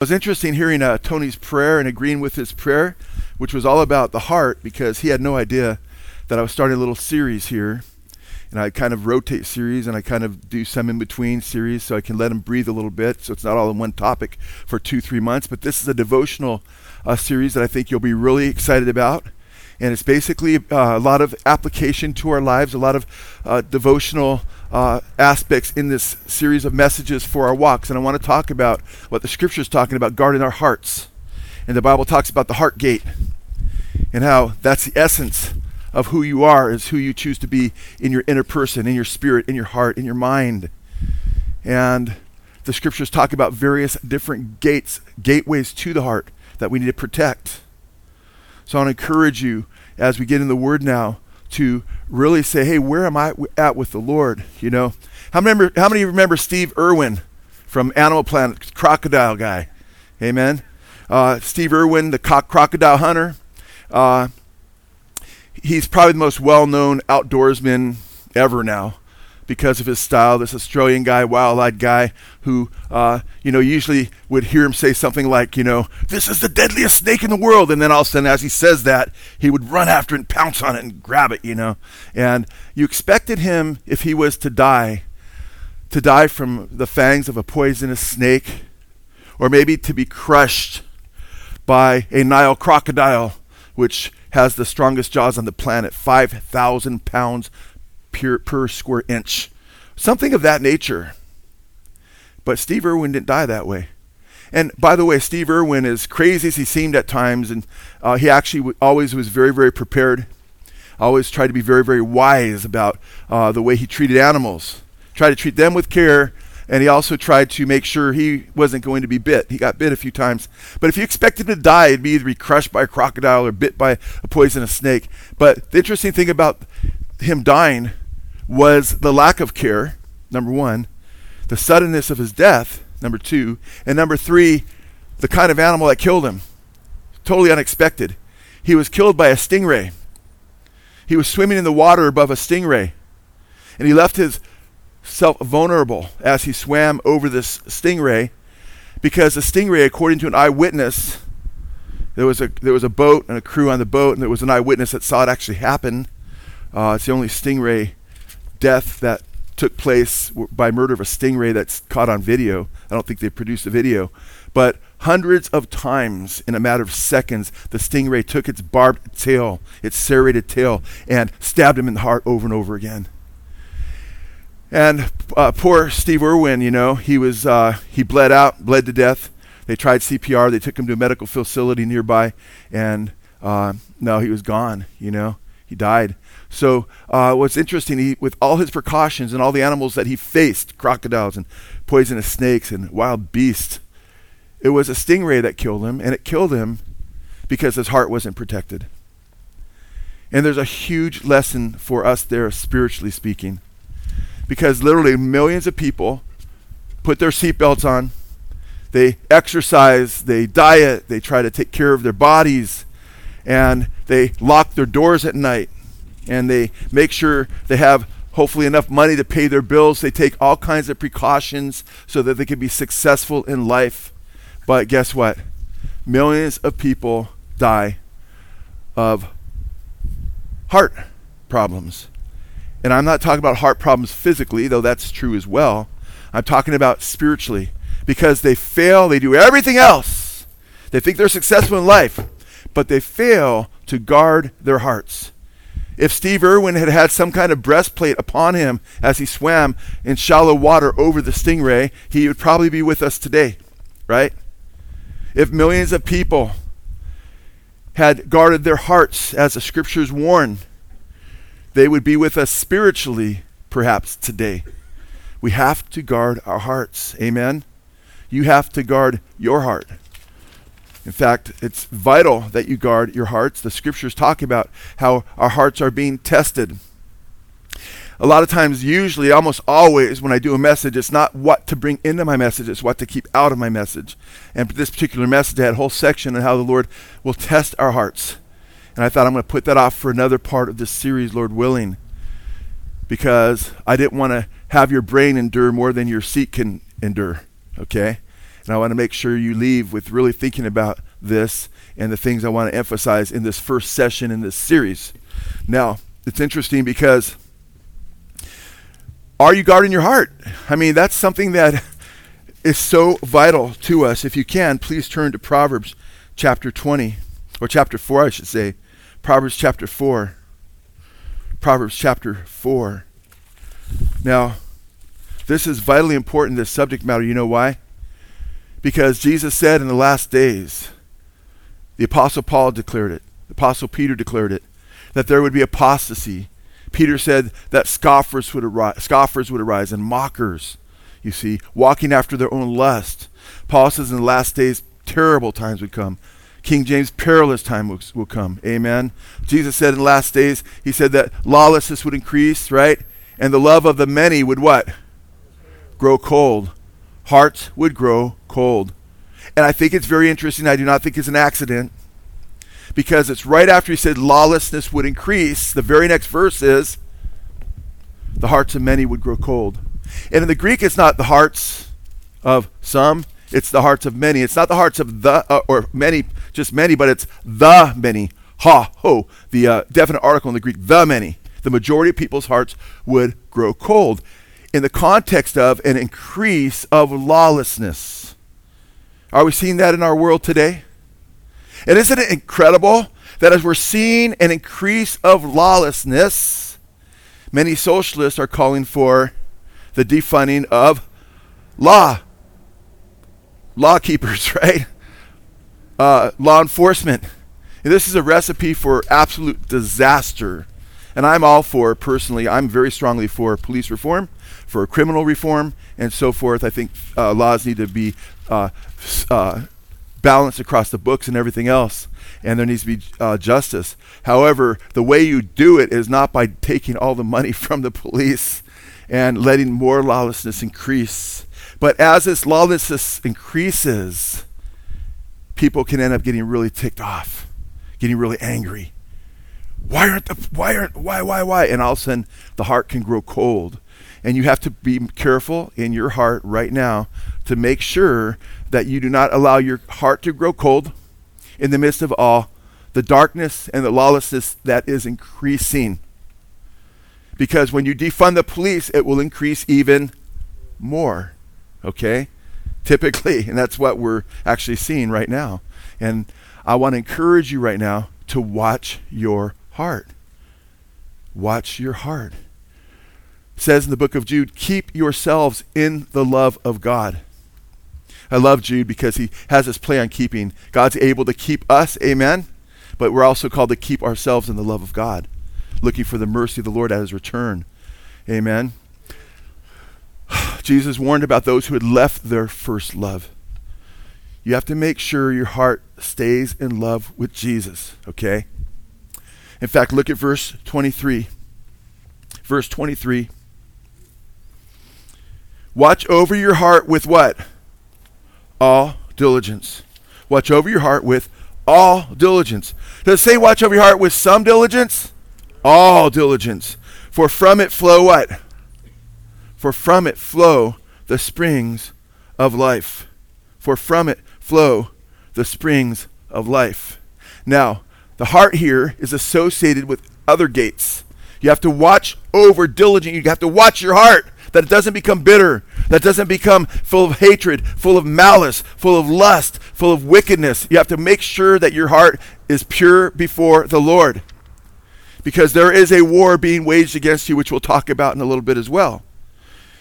It was interesting hearing uh, Tony's prayer and agreeing with his prayer, which was all about the heart, because he had no idea that I was starting a little series here. And I kind of rotate series and I kind of do some in between series so I can let him breathe a little bit so it's not all in one topic for two, three months. But this is a devotional uh, series that I think you'll be really excited about. And it's basically uh, a lot of application to our lives, a lot of uh, devotional uh, aspects in this series of messages for our walks. And I want to talk about what the scripture is talking about guarding our hearts. And the Bible talks about the heart gate and how that's the essence of who you are, is who you choose to be in your inner person, in your spirit, in your heart, in your mind. And the scriptures talk about various different gates, gateways to the heart that we need to protect. So I want to encourage you as we get in the Word now to really say, hey, where am I at with the Lord? You know, how many, how many remember Steve Irwin from Animal Planet, crocodile guy? Amen. Uh, Steve Irwin, the co- crocodile hunter. Uh, he's probably the most well-known outdoorsman ever now because of his style. This Australian guy, wild-eyed guy, who uh, you know usually would hear him say something like, you know, "This is the deadliest snake in the world," and then all of a sudden, as he says that, he would run after it and pounce on it and grab it, you know. And you expected him, if he was to die, to die from the fangs of a poisonous snake, or maybe to be crushed by a Nile crocodile, which has the strongest jaws on the planet, 5,000 pounds per, per square inch. Something of that nature. But Steve Irwin didn't die that way. And by the way, Steve Irwin, as crazy as he seemed at times, and uh, he actually w- always was very, very prepared. Always tried to be very, very wise about uh, the way he treated animals. Tried to treat them with care, and he also tried to make sure he wasn't going to be bit. He got bit a few times. But if you expected to die, it'd be either be crushed by a crocodile or bit by a poisonous snake. But the interesting thing about him dying was the lack of care, number one, the suddenness of his death, number two, and number three, the kind of animal that killed him. Totally unexpected. He was killed by a stingray. He was swimming in the water above a stingray. And he left himself vulnerable as he swam over this stingray because the stingray, according to an eyewitness, there was a there was a boat and a crew on the boat, and there was an eyewitness that saw it actually happen. Uh, it's the only stingray death that took place by murder of a stingray that's caught on video. I don't think they produced the video, but hundreds of times in a matter of seconds, the stingray took its barbed tail, its serrated tail, and stabbed him in the heart over and over again. And uh, poor Steve Irwin, you know, he was uh, he bled out, bled to death. They tried CPR. They took him to a medical facility nearby, and uh, no, he was gone. You know, he died. So uh, what's interesting, he, with all his precautions and all the animals that he faced, crocodiles and poisonous snakes and wild beasts, it was a stingray that killed him, and it killed him because his heart wasn't protected. And there's a huge lesson for us there, spiritually speaking, because literally millions of people put their seatbelts on, they exercise, they diet, they try to take care of their bodies, and they lock their doors at night and they make sure they have hopefully enough money to pay their bills. They take all kinds of precautions so that they can be successful in life. But guess what? Millions of people die of heart problems. And I'm not talking about heart problems physically, though that's true as well. I'm talking about spiritually because they fail, they do everything else. They think they're successful in life, but they fail to guard their hearts. If Steve Irwin had had some kind of breastplate upon him as he swam in shallow water over the stingray, he would probably be with us today, right? If millions of people had guarded their hearts as the scriptures warn, they would be with us spiritually, perhaps today. We have to guard our hearts. Amen? You have to guard your heart. In fact, it's vital that you guard your hearts. The scriptures talk about how our hearts are being tested. A lot of times, usually, almost always, when I do a message, it's not what to bring into my message, it's what to keep out of my message. And this particular message I had a whole section on how the Lord will test our hearts. And I thought I'm going to put that off for another part of this series, Lord willing, because I didn't want to have your brain endure more than your seat can endure. Okay? And I want to make sure you leave with really thinking about this and the things I want to emphasize in this first session in this series. Now, it's interesting because are you guarding your heart? I mean, that's something that is so vital to us. If you can, please turn to Proverbs chapter 20, or chapter 4, I should say. Proverbs chapter 4. Proverbs chapter 4. Now, this is vitally important, this subject matter. You know why? Because Jesus said in the last days, the Apostle Paul declared it, the Apostle Peter declared it, that there would be apostasy. Peter said that scoffers would arise, scoffers would arise and mockers, you see, walking after their own lust. Paul says in the last days, terrible times would come. King James, perilous time will, will come. Amen. Jesus said in the last days, he said that lawlessness would increase, right? And the love of the many would what? Grow cold. Hearts would grow cold. And I think it's very interesting. I do not think it's an accident because it's right after he said lawlessness would increase. The very next verse is the hearts of many would grow cold. And in the Greek, it's not the hearts of some, it's the hearts of many. It's not the hearts of the, uh, or many, just many, but it's the many. Ha, ho, the uh, definite article in the Greek, the many. The majority of people's hearts would grow cold in the context of an increase of lawlessness. Are we seeing that in our world today? And isn't it incredible that as we're seeing an increase of lawlessness, many socialists are calling for the defunding of law, law keepers, right? Uh, law enforcement. And this is a recipe for absolute disaster. And I'm all for, personally, I'm very strongly for police reform, for criminal reform, and so forth. I think uh, laws need to be uh, uh, balanced across the books and everything else, and there needs to be uh, justice. However, the way you do it is not by taking all the money from the police and letting more lawlessness increase. But as this lawlessness increases, people can end up getting really ticked off, getting really angry. Why aren't the why aren't why why why? And all of a sudden the heart can grow cold. And you have to be careful in your heart right now to make sure that you do not allow your heart to grow cold in the midst of all the darkness and the lawlessness that is increasing. Because when you defund the police, it will increase even more. Okay? Typically, and that's what we're actually seeing right now. And I want to encourage you right now to watch your heart. Watch your heart. Says in the book of Jude, keep yourselves in the love of God. I love Jude because he has this play on keeping. God's able to keep us, amen, but we're also called to keep ourselves in the love of God, looking for the mercy of the Lord at his return. Amen. Jesus warned about those who had left their first love. You have to make sure your heart stays in love with Jesus, okay? In fact, look at verse 23. Verse 23. Watch over your heart with what? all diligence. Watch over your heart with all diligence. Does it say watch over your heart with some diligence? All diligence. For from it flow what? For from it flow the springs of life. For from it flow the springs of life. Now, the heart here is associated with other gates. You have to watch over diligent. You have to watch your heart that it doesn't become bitter, that doesn't become full of hatred, full of malice, full of lust, full of wickedness. You have to make sure that your heart is pure before the Lord. Because there is a war being waged against you, which we'll talk about in a little bit as well.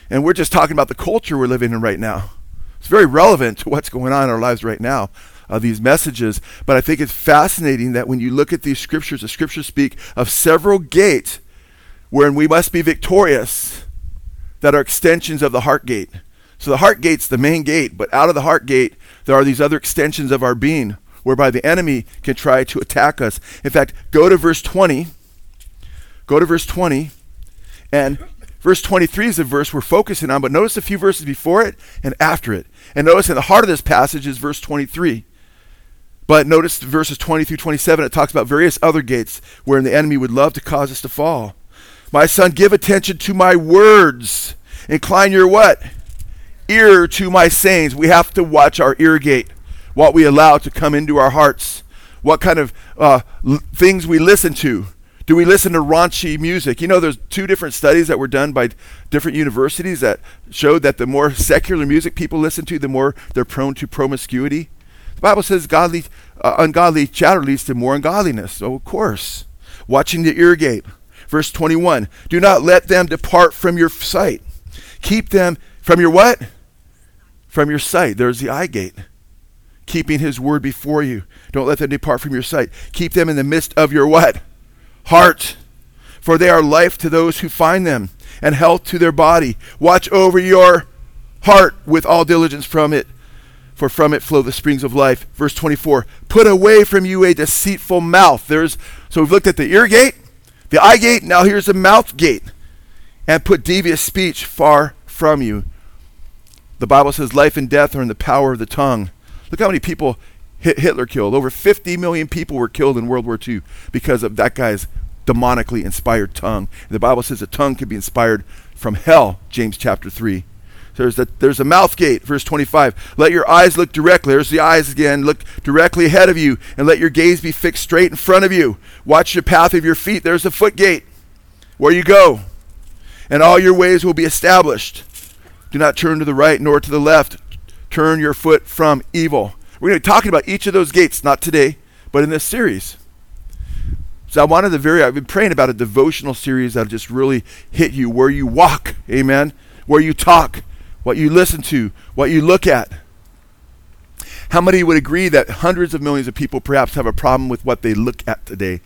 And we're just talking about the culture we're living in right now. It's very relevant to what's going on in our lives right now. Uh, these messages, but I think it's fascinating that when you look at these scriptures, the scriptures speak of several gates wherein we must be victorious that are extensions of the heart gate. So the heart gate's the main gate, but out of the heart gate, there are these other extensions of our being whereby the enemy can try to attack us. In fact, go to verse 20. Go to verse 20. And verse 23 is the verse we're focusing on, but notice a few verses before it and after it. And notice in the heart of this passage is verse 23. But notice verses 20 through 27, it talks about various other gates wherein the enemy would love to cause us to fall. My son, give attention to my words. Incline your what? ear to my sayings. We have to watch our ear gate, what we allow to come into our hearts, what kind of uh, l- things we listen to. Do we listen to raunchy music? You know, there's two different studies that were done by different universities that showed that the more secular music people listen to, the more they're prone to promiscuity. The Bible says godly, uh, ungodly chatter leads to more ungodliness. So, of course, watching the ear gate. Verse 21 Do not let them depart from your sight. Keep them from your what? From your sight. There's the eye gate. Keeping his word before you. Don't let them depart from your sight. Keep them in the midst of your what? Heart. For they are life to those who find them and health to their body. Watch over your heart with all diligence from it, for from it flow the springs of life. Verse 24 Put away from you a deceitful mouth. There's so we've looked at the ear gate, the eye gate, now here's the mouth gate. And put devious speech far from you. The Bible says life and death are in the power of the tongue. Look how many people Hitler killed. Over 50 million people were killed in World War II because of that guy's demonically inspired tongue. The Bible says a tongue can be inspired from hell, James chapter 3. There's a, there's a mouth gate, verse 25. Let your eyes look directly. There's the eyes again. Look directly ahead of you, and let your gaze be fixed straight in front of you. Watch the path of your feet. There's the foot gate, where you go. And all your ways will be established. Do not turn to the right nor to the left. Turn your foot from evil. We're going to be talking about each of those gates, not today, but in this series. So I wanted to very, I've been praying about a devotional series that'll just really hit you where you walk, amen, where you talk, what you listen to, what you look at. How many would agree that hundreds of millions of people perhaps have a problem with what they look at today,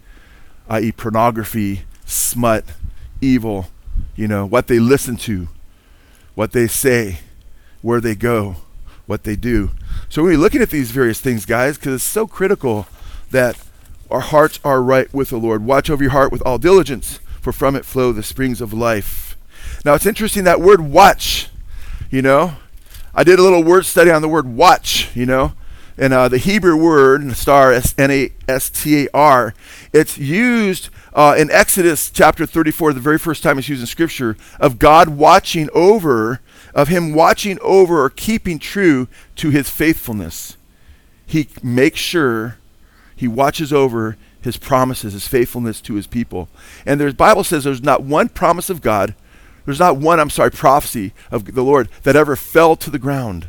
i.e., pornography, smut, evil, you know, what they listen to, what they say, where they go, what they do. So we're looking at these various things, guys, because it's so critical that our hearts are right with the Lord. Watch over your heart with all diligence, for from it flow the springs of life. Now it's interesting that word watch, you know. I did a little word study on the word watch, you know. And uh, the Hebrew word, star, N A S T A R, it's used uh, in Exodus chapter 34, the very first time it's used in Scripture, of God watching over, of Him watching over or keeping true to His faithfulness. He makes sure He watches over His promises, His faithfulness to His people. And the Bible says there's not one promise of God, there's not one, I'm sorry, prophecy of the Lord that ever fell to the ground.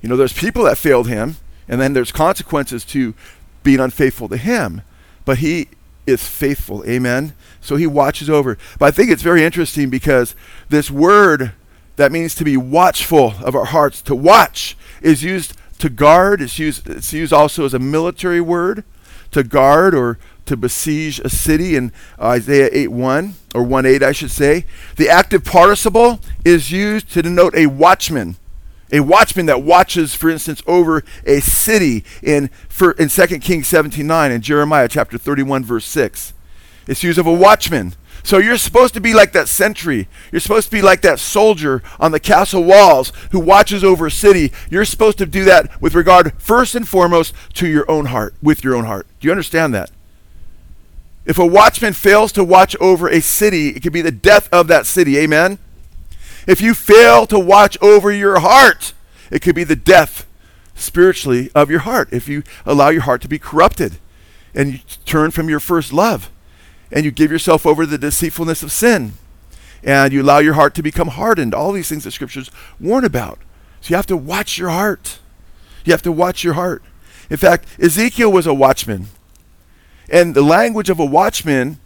You know, there's people that failed Him, and then there's consequences to being unfaithful to Him. But He is faithful. Amen. So he watches over. But I think it's very interesting because this word that means to be watchful of our hearts, to watch, is used to guard. It's used, it's used also as a military word, to guard or to besiege a city in Isaiah 8 1, or 1 8, I should say. The active participle is used to denote a watchman a watchman that watches, for instance, over a city in, for, in 2 Kings 17 9 and Jeremiah chapter 31, verse 6. It's used of a watchman. So you're supposed to be like that sentry. You're supposed to be like that soldier on the castle walls who watches over a city. You're supposed to do that with regard, first and foremost, to your own heart, with your own heart. Do you understand that? If a watchman fails to watch over a city, it could be the death of that city. Amen? If you fail to watch over your heart, it could be the death spiritually of your heart. If you allow your heart to be corrupted and you turn from your first love and you give yourself over to the deceitfulness of sin and you allow your heart to become hardened, all these things that scriptures warn about. So you have to watch your heart. You have to watch your heart. In fact, Ezekiel was a watchman. And the language of a watchman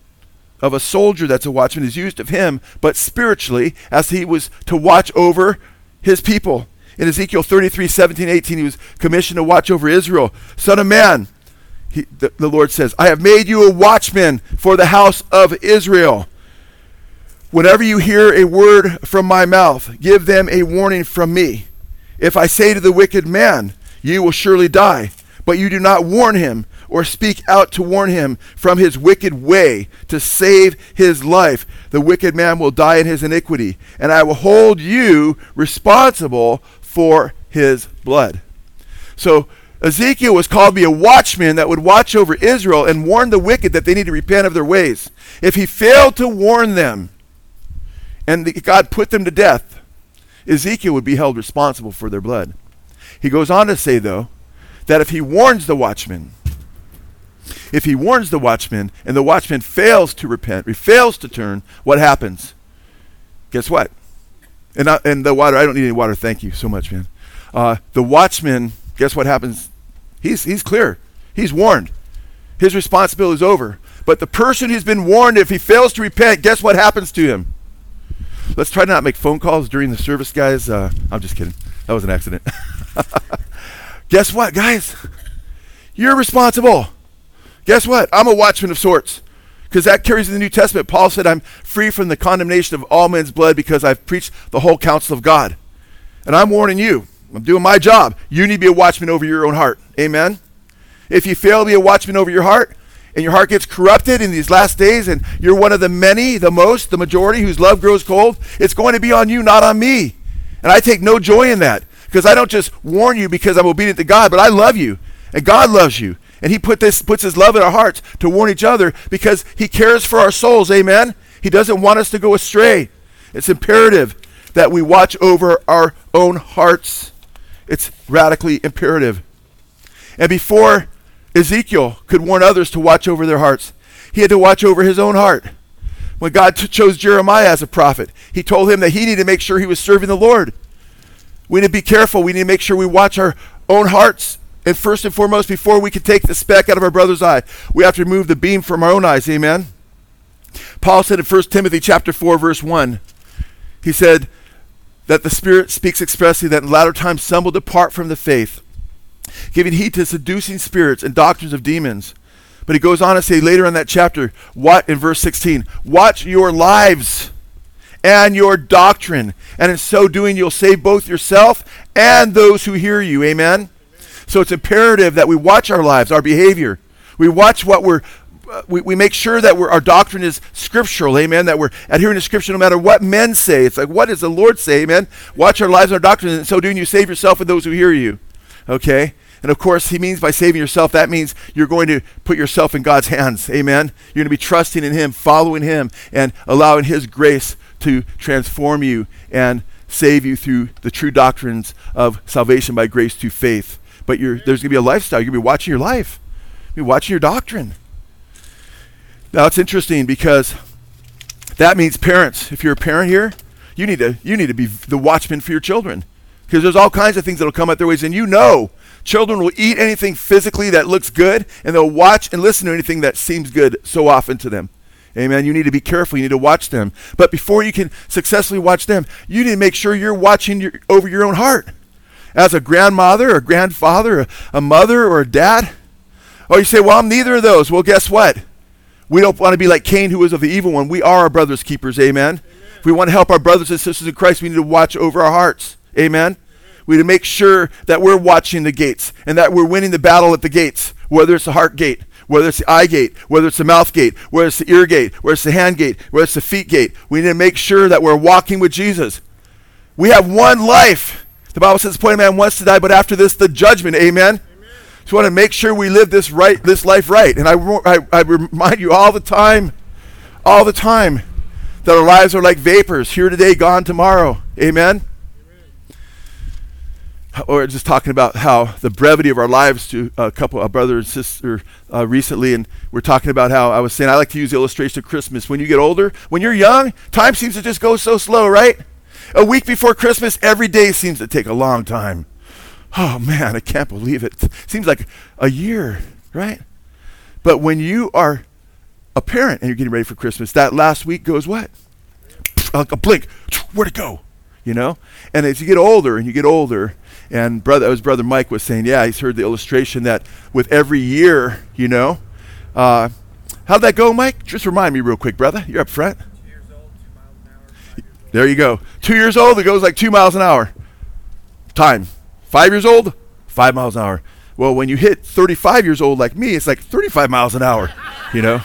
of a soldier that's a watchman is used of him, but spiritually, as he was to watch over his people. In Ezekiel 33, 17, 18, he was commissioned to watch over Israel. Son of man, he, the, the Lord says, I have made you a watchman for the house of Israel. Whenever you hear a word from my mouth, give them a warning from me. If I say to the wicked man, You will surely die, but you do not warn him, or speak out to warn him from his wicked way to save his life, the wicked man will die in his iniquity, and I will hold you responsible for his blood. So Ezekiel was called to be a watchman that would watch over Israel and warn the wicked that they need to repent of their ways. If he failed to warn them, and God put them to death, Ezekiel would be held responsible for their blood. He goes on to say, though, that if he warns the watchman, if he warns the watchman and the watchman fails to repent, he fails to turn, what happens? Guess what? And, I, and the water, I don't need any water. Thank you so much, man. Uh, the watchman, guess what happens? He's, he's clear. He's warned. His responsibility is over. But the person who's been warned, if he fails to repent, guess what happens to him? Let's try to not make phone calls during the service, guys. Uh, I'm just kidding. That was an accident. guess what, guys? You're responsible. Guess what? I'm a watchman of sorts. Because that carries in the New Testament. Paul said, I'm free from the condemnation of all men's blood because I've preached the whole counsel of God. And I'm warning you. I'm doing my job. You need to be a watchman over your own heart. Amen? If you fail to be a watchman over your heart, and your heart gets corrupted in these last days, and you're one of the many, the most, the majority whose love grows cold, it's going to be on you, not on me. And I take no joy in that because I don't just warn you because I'm obedient to God, but I love you, and God loves you. And He put this, puts His love in our hearts to warn each other because He cares for our souls. Amen? He doesn't want us to go astray. It's imperative that we watch over our own hearts. It's radically imperative. And before Ezekiel could warn others to watch over their hearts. He had to watch over his own heart. When God t- chose Jeremiah as a prophet, he told him that he needed to make sure he was serving the Lord. We need to be careful. We need to make sure we watch our own hearts. And first and foremost, before we can take the speck out of our brother's eye, we have to remove the beam from our own eyes. Amen. Paul said in 1 Timothy chapter 4, verse 1, he said that the Spirit speaks expressly that in latter times some will depart from the faith giving heed to seducing spirits and doctrines of demons. But he goes on to say later in that chapter, what in verse 16, watch your lives and your doctrine, and in so doing you'll save both yourself and those who hear you. Amen. So it's imperative that we watch our lives, our behavior. We watch what we're uh, we, we make sure that our doctrine is scriptural, amen, that we're adhering to scripture no matter what men say. It's like, what does the Lord say, amen? Watch our lives and our doctrine, and so doing you save yourself and those who hear you. Okay? And of course, he means by saving yourself, that means you're going to put yourself in God's hands. Amen. You're going to be trusting in him, following him, and allowing his grace to transform you and save you through the true doctrines of salvation by grace through faith. But there's going to be a lifestyle. You're going to be watching your life, you're watching your doctrine. Now, it's interesting because that means parents. If you're a parent here, you need to, you need to be the watchman for your children. Because there's all kinds of things that will come out their ways, and you know children will eat anything physically that looks good, and they'll watch and listen to anything that seems good so often to them. Amen. You need to be careful. You need to watch them. But before you can successfully watch them, you need to make sure you're watching your, over your own heart. As a grandmother a grandfather, a, a mother or a dad. Or you say, well, I'm neither of those. Well, guess what? We don't want to be like Cain, who was of the evil one. We are our brother's keepers. Amen. Amen. If we want to help our brothers and sisters in Christ, we need to watch over our hearts. Amen. We need to make sure that we're watching the gates and that we're winning the battle at the gates, whether it's the heart gate, whether it's the eye gate, whether it's the mouth gate, whether it's the ear gate, whether it's the hand gate, whether it's the feet gate. We need to make sure that we're walking with Jesus. We have one life. The Bible says, the "Point man wants to die, but after this, the judgment." Amen. Amen. So we want to make sure we live this right, this life right. And I, I, I remind you all the time, all the time, that our lives are like vapors, here today, gone tomorrow. Amen or just talking about how the brevity of our lives to a couple, a brother and sister uh, recently, and we're talking about how I was saying I like to use the illustration of Christmas. When you get older, when you're young, time seems to just go so slow, right? A week before Christmas, every day seems to take a long time. Oh man, I can't believe it. seems like a year, right? But when you are a parent and you're getting ready for Christmas, that last week goes what? Like a blink. Where'd it go? You know? And as you get older and you get older, and brother, as brother Mike was saying, yeah, he's heard the illustration that with every year, you know, uh, how'd that go, Mike? Just remind me real quick, brother. You're up front. There you go. Two years old, it goes like two miles an hour. Time. Five years old, five miles an hour. Well, when you hit 35 years old like me, it's like 35 miles an hour. You know.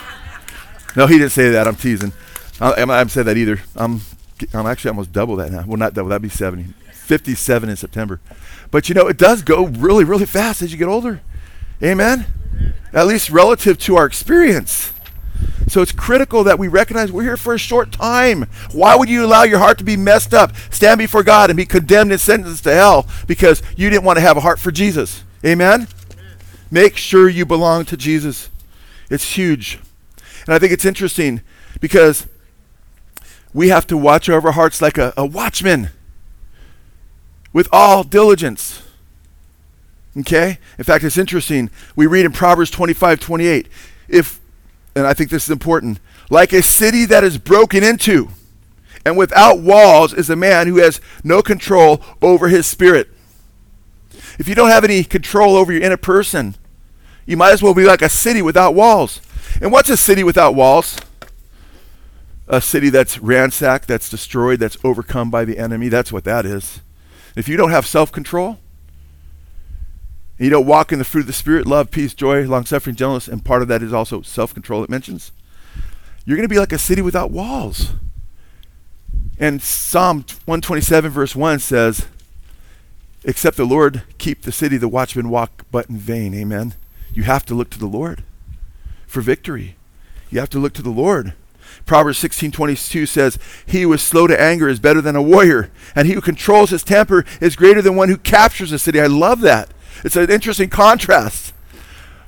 No, he didn't say that. I'm teasing. I, I haven't said that either. I'm, I'm actually almost double that now. Well, not double. That'd be 70. 57 in September. But you know, it does go really, really fast as you get older. Amen? At least relative to our experience. So it's critical that we recognize we're here for a short time. Why would you allow your heart to be messed up, stand before God, and be condemned and sentenced to hell because you didn't want to have a heart for Jesus? Amen? Amen. Make sure you belong to Jesus. It's huge. And I think it's interesting because we have to watch over our hearts like a, a watchman with all diligence. Okay? In fact, it's interesting. We read in Proverbs 25 28. If, and I think this is important, like a city that is broken into and without walls is a man who has no control over his spirit. If you don't have any control over your inner person, you might as well be like a city without walls. And what's a city without walls? A city that's ransacked, that's destroyed, that's overcome by the enemy. That's what that is. If you don't have self control, you don't walk in the fruit of the Spirit love, peace, joy, long suffering, gentleness, and part of that is also self control, it mentions. You're going to be like a city without walls. And Psalm 127, verse 1 says, Except the Lord keep the city, the watchmen walk but in vain. Amen. You have to look to the Lord for victory. You have to look to the Lord. Proverbs 16:22 says, "He who is slow to anger is better than a warrior, and he who controls his temper is greater than one who captures a city." I love that. It's an interesting contrast.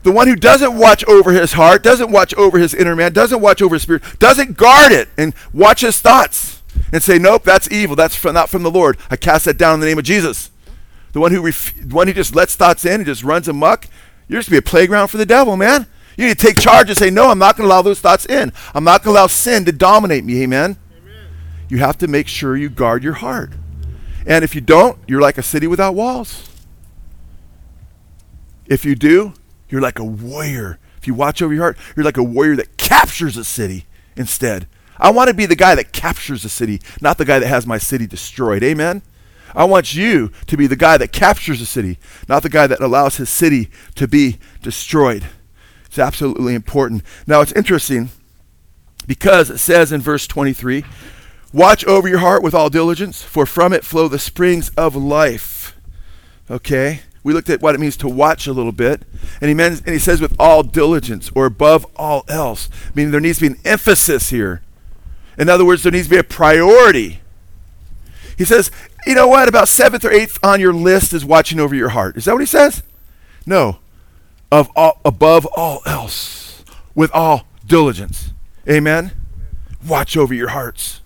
The one who doesn't watch over his heart, doesn't watch over his inner man, doesn't watch over his spirit, doesn't guard it and watch his thoughts and say, "Nope, that's evil. That's from, not from the Lord. I cast that down in the name of Jesus." The one who ref- the one who just lets thoughts in and just runs amok, you're just going to be a playground for the devil, man. You need to take charge and say, No, I'm not going to allow those thoughts in. I'm not going to allow sin to dominate me. Amen? Amen? You have to make sure you guard your heart. And if you don't, you're like a city without walls. If you do, you're like a warrior. If you watch over your heart, you're like a warrior that captures a city instead. I want to be the guy that captures a city, not the guy that has my city destroyed. Amen? I want you to be the guy that captures a city, not the guy that allows his city to be destroyed. It's absolutely important. Now, it's interesting because it says in verse 23 Watch over your heart with all diligence, for from it flow the springs of life. Okay? We looked at what it means to watch a little bit. And he, and he says with all diligence or above all else, meaning there needs to be an emphasis here. In other words, there needs to be a priority. He says, you know what? About seventh or eighth on your list is watching over your heart. Is that what he says? No of all, above all else with all diligence. Amen. Watch over your hearts.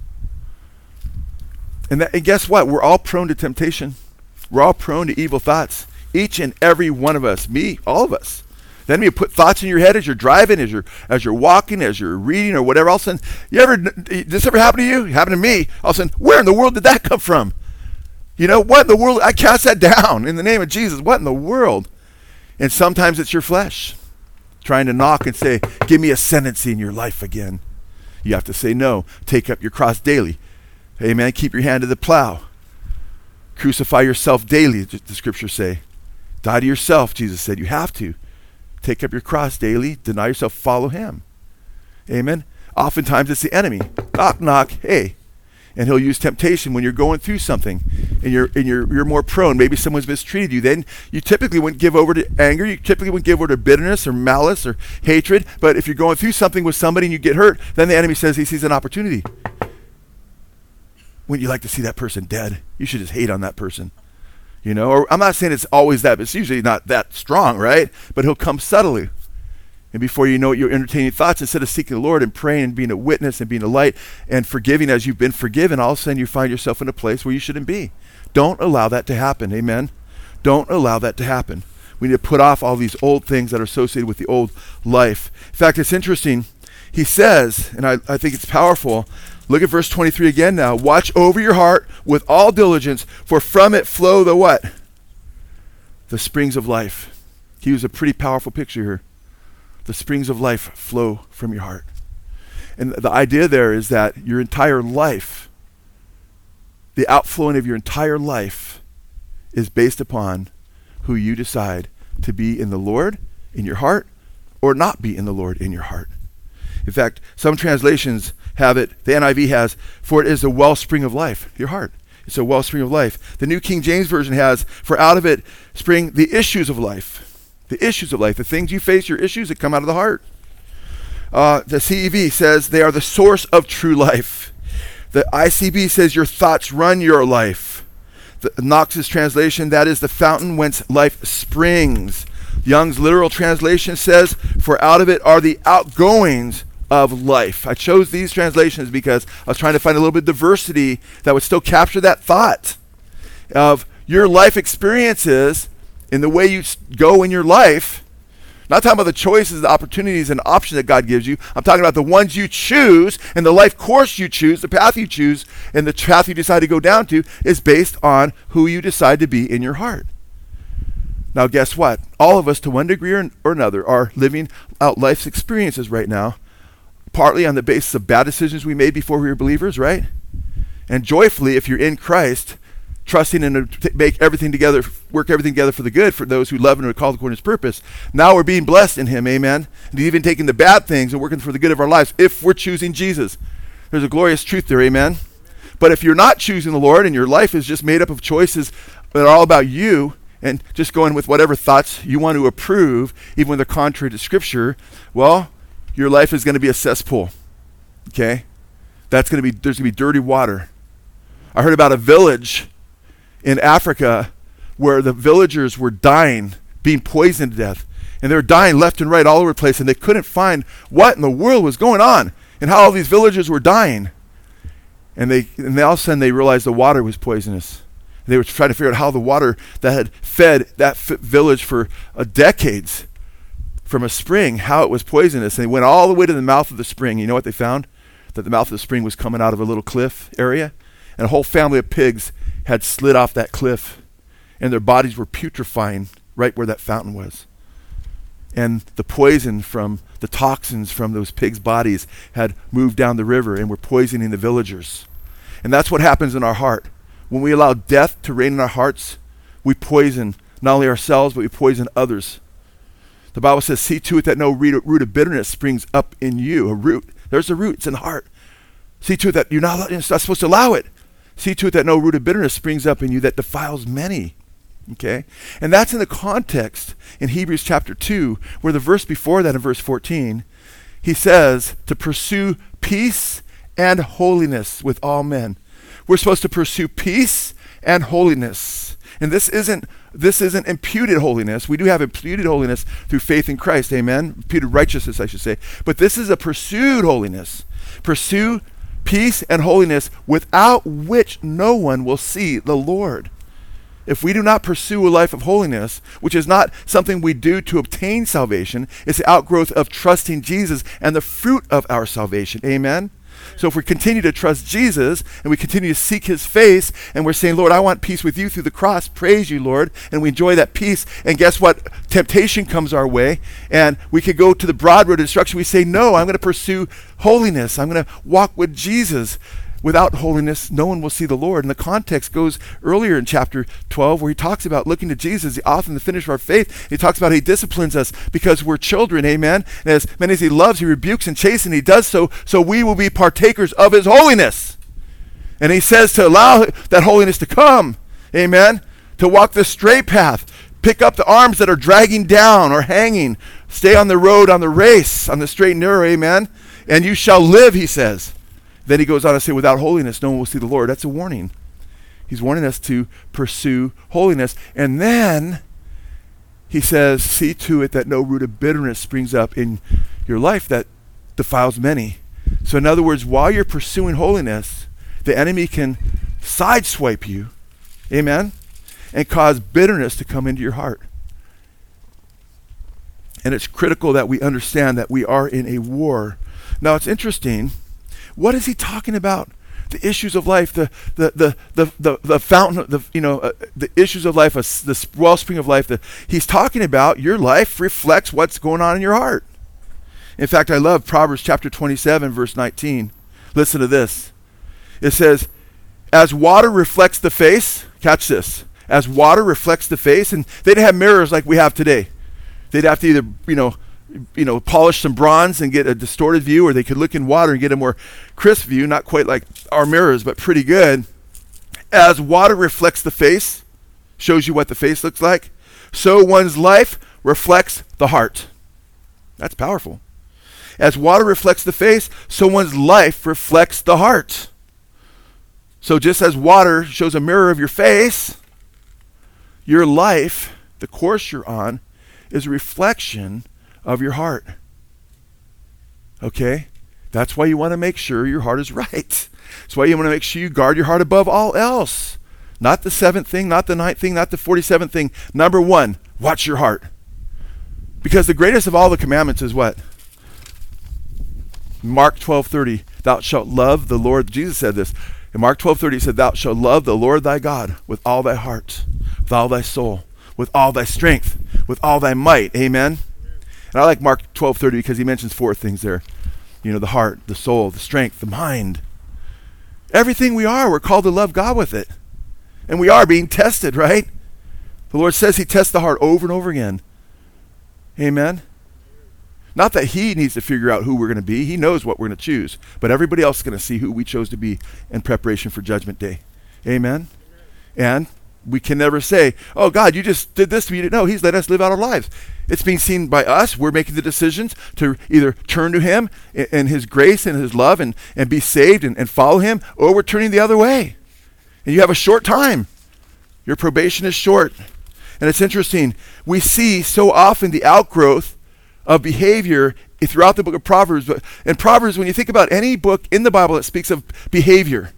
And, that, and guess what? We're all prone to temptation. We're all prone to evil thoughts. Each and every one of us, me, all of us. The enemy put thoughts in your head as you're driving, as you're as you're walking, as you're reading, or whatever else. And you ever this ever happen to you? It happened to me. All of a sudden, where in the world did that come from? You know what in the world? I cast that down in the name of Jesus. What in the world? And sometimes it's your flesh trying to knock and say, Give me ascendancy in your life again. You have to say no. Take up your cross daily. Amen. Keep your hand to the plow. Crucify yourself daily, the scriptures say. Die to yourself, Jesus said. You have to. Take up your cross daily, deny yourself, follow him. Amen. Oftentimes it's the enemy. Knock, knock. Hey, and he'll use temptation when you're going through something and you're and you're you're more prone maybe someone's mistreated you then you typically wouldn't give over to anger you typically wouldn't give over to bitterness or malice or hatred but if you're going through something with somebody and you get hurt then the enemy says he sees an opportunity wouldn't you like to see that person dead you should just hate on that person you know or i'm not saying it's always that but it's usually not that strong right but he'll come subtly and before you know it, you're entertaining thoughts instead of seeking the Lord and praying and being a witness and being a light and forgiving as you've been forgiven. All of a sudden, you find yourself in a place where you shouldn't be. Don't allow that to happen. Amen. Don't allow that to happen. We need to put off all these old things that are associated with the old life. In fact, it's interesting. He says, and I, I think it's powerful. Look at verse 23 again now. Watch over your heart with all diligence, for from it flow the what? The springs of life. He was a pretty powerful picture here the springs of life flow from your heart. And the idea there is that your entire life, the outflowing of your entire life, is based upon who you decide to be in the Lord in your heart or not be in the Lord in your heart. In fact, some translations have it, the NIV has, for it is the wellspring of life, your heart. It's a wellspring of life. The New King James Version has, for out of it spring the issues of life the issues of life, the things you face, your issues that come out of the heart. Uh, the CEV says they are the source of true life. The ICB says your thoughts run your life. The Knox's translation, that is the fountain whence life springs. Young's literal translation says, for out of it are the outgoings of life. I chose these translations because I was trying to find a little bit of diversity that would still capture that thought of your life experiences in the way you go in your life. Not talking about the choices, the opportunities, and options that God gives you. I'm talking about the ones you choose and the life course you choose, the path you choose, and the path you decide to go down to is based on who you decide to be in your heart. Now, guess what? All of us, to one degree or, or another, are living out life's experiences right now, partly on the basis of bad decisions we made before we were believers, right? And joyfully, if you're in Christ, trusting and make everything together, work everything together for the good for those who love and are called according to his purpose. Now we're being blessed in him, amen. And even taking the bad things and working for the good of our lives if we're choosing Jesus. There's a glorious truth there, amen. But if you're not choosing the Lord and your life is just made up of choices that are all about you and just going with whatever thoughts you want to approve, even when they're contrary to Scripture, well, your life is going to be a cesspool. Okay? That's going to be, there's going to be dirty water. I heard about a village in Africa where the villagers were dying, being poisoned to death. And they were dying left and right all over the place, and they couldn't find what in the world was going on and how all these villagers were dying. And they and they all of a sudden they realized the water was poisonous. And they were trying to figure out how the water that had fed that f- village for uh, decades from a spring, how it was poisonous. And they went all the way to the mouth of the spring. You know what they found? That the mouth of the spring was coming out of a little cliff area, and a whole family of pigs had slid off that cliff, and their bodies were putrefying right where that fountain was. And the poison from the toxins from those pigs' bodies had moved down the river and were poisoning the villagers. And that's what happens in our heart. When we allow death to reign in our hearts, we poison not only ourselves, but we poison others. The Bible says, See to it that no root of bitterness springs up in you. A root. There's a root, it's in the heart. See to it that you're not, you're not supposed to allow it. See to it that no root of bitterness springs up in you that defiles many. Okay? And that's in the context in Hebrews chapter 2, where the verse before that, in verse 14, he says to pursue peace and holiness with all men. We're supposed to pursue peace and holiness. And this isn't this isn't imputed holiness. We do have imputed holiness through faith in Christ, amen. Imputed righteousness, I should say. But this is a pursued holiness. Pursue peace and holiness without which no one will see the Lord. If we do not pursue a life of holiness, which is not something we do to obtain salvation, it's the outgrowth of trusting Jesus and the fruit of our salvation. Amen? So if we continue to trust Jesus and we continue to seek his face and we're saying, Lord, I want peace with you through the cross, praise you, Lord, and we enjoy that peace. And guess what? Temptation comes our way and we could go to the broad road of destruction. We say, No, I'm going to pursue holiness. I'm going to walk with Jesus. Without holiness, no one will see the Lord. And the context goes earlier in chapter 12 where he talks about looking to Jesus, the author and the finisher of our faith. He talks about he disciplines us because we're children, amen. And as many as he loves, he rebukes and chastens, he does so so we will be partakers of his holiness. And he says to allow that holiness to come, amen, to walk the straight path, pick up the arms that are dragging down or hanging, stay on the road, on the race, on the straight and narrow, amen. And you shall live, he says. Then he goes on to say, without holiness, no one will see the Lord. That's a warning. He's warning us to pursue holiness. And then he says, see to it that no root of bitterness springs up in your life that defiles many. So, in other words, while you're pursuing holiness, the enemy can sideswipe you, amen, and cause bitterness to come into your heart. And it's critical that we understand that we are in a war. Now, it's interesting what is he talking about? The issues of life, the the the the the, the fountain, the you know, uh, the issues of life, uh, the wellspring of life. The, he's talking about your life reflects what's going on in your heart. In fact, I love Proverbs chapter 27, verse 19. Listen to this. It says, "As water reflects the face, catch this. As water reflects the face, and they didn't have mirrors like we have today. They'd have to either, you know, you know, polish some bronze and get a distorted view, or they could look in water and get a more crisp view, not quite like our mirrors, but pretty good. As water reflects the face, shows you what the face looks like, so one's life reflects the heart. That's powerful. As water reflects the face, so one's life reflects the heart. So just as water shows a mirror of your face, your life, the course you're on, is a reflection of your heart. Okay? That's why you want to make sure your heart is right. That's why you want to make sure you guard your heart above all else. Not the seventh thing, not the ninth thing, not the 47th thing. Number one, watch your heart. Because the greatest of all the commandments is what? Mark 12:30, thou shalt love the Lord. Jesus said this. In Mark 12:30 he said, "Thou shalt love the Lord thy God with all thy heart, with all thy soul, with all thy strength, with all thy might." Amen. And I like Mark 12:30 because he mentions four things there. You know, the heart, the soul, the strength, the mind. Everything we are, we're called to love God with it. And we are being tested, right? The Lord says He tests the heart over and over again. Amen. Not that He needs to figure out who we're going to be, He knows what we're going to choose. But everybody else is going to see who we chose to be in preparation for Judgment Day. Amen. And we can never say, oh, God, you just did this to me. No, He's let us live out our lives. It's being seen by us. We're making the decisions to either turn to Him and His grace and His love and, and be saved and, and follow Him, or we're turning the other way. And you have a short time. Your probation is short. And it's interesting. We see so often the outgrowth of behavior throughout the book of Proverbs. In Proverbs, when you think about any book in the Bible that speaks of behavior,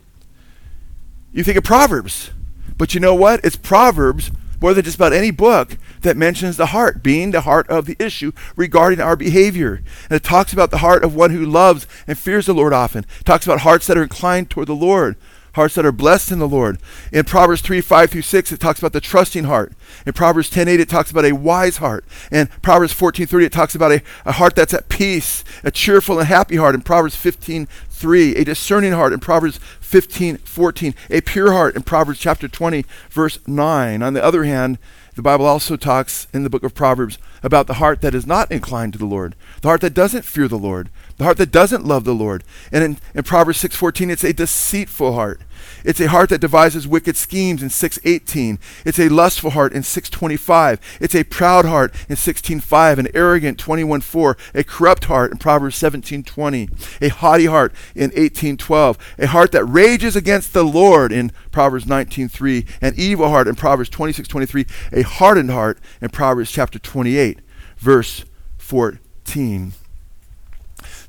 you think of Proverbs. But you know what? It's Proverbs more than just about any book that mentions the heart being the heart of the issue regarding our behavior. And it talks about the heart of one who loves and fears the Lord often. It talks about hearts that are inclined toward the Lord hearts that are blessed in the Lord. In Proverbs 3 5 through 6, it talks about the trusting heart. In Proverbs 10 8, it talks about a wise heart. In Proverbs 14 30, it talks about a, a heart that's at peace, a cheerful and happy heart. In Proverbs 15 3, a discerning heart. In Proverbs 15 14, a pure heart. In Proverbs chapter 20, verse 9. On the other hand, the Bible also talks in the book of Proverbs about the heart that is not inclined to the Lord, the heart that doesn't fear the Lord, the heart that doesn't love the Lord. And in, in Proverbs 6:14 it's a deceitful heart. It's a heart that devises wicked schemes in 6:18. It's a lustful heart in 6:25. It's a proud heart in 16:5, an arrogant 21:4, a corrupt heart in Proverbs 17:20, a haughty heart in 18:12, a heart that rages against the Lord in Proverbs 19:3, an evil heart in Proverbs 26:23, a hardened heart in Proverbs chapter 28, verse 14.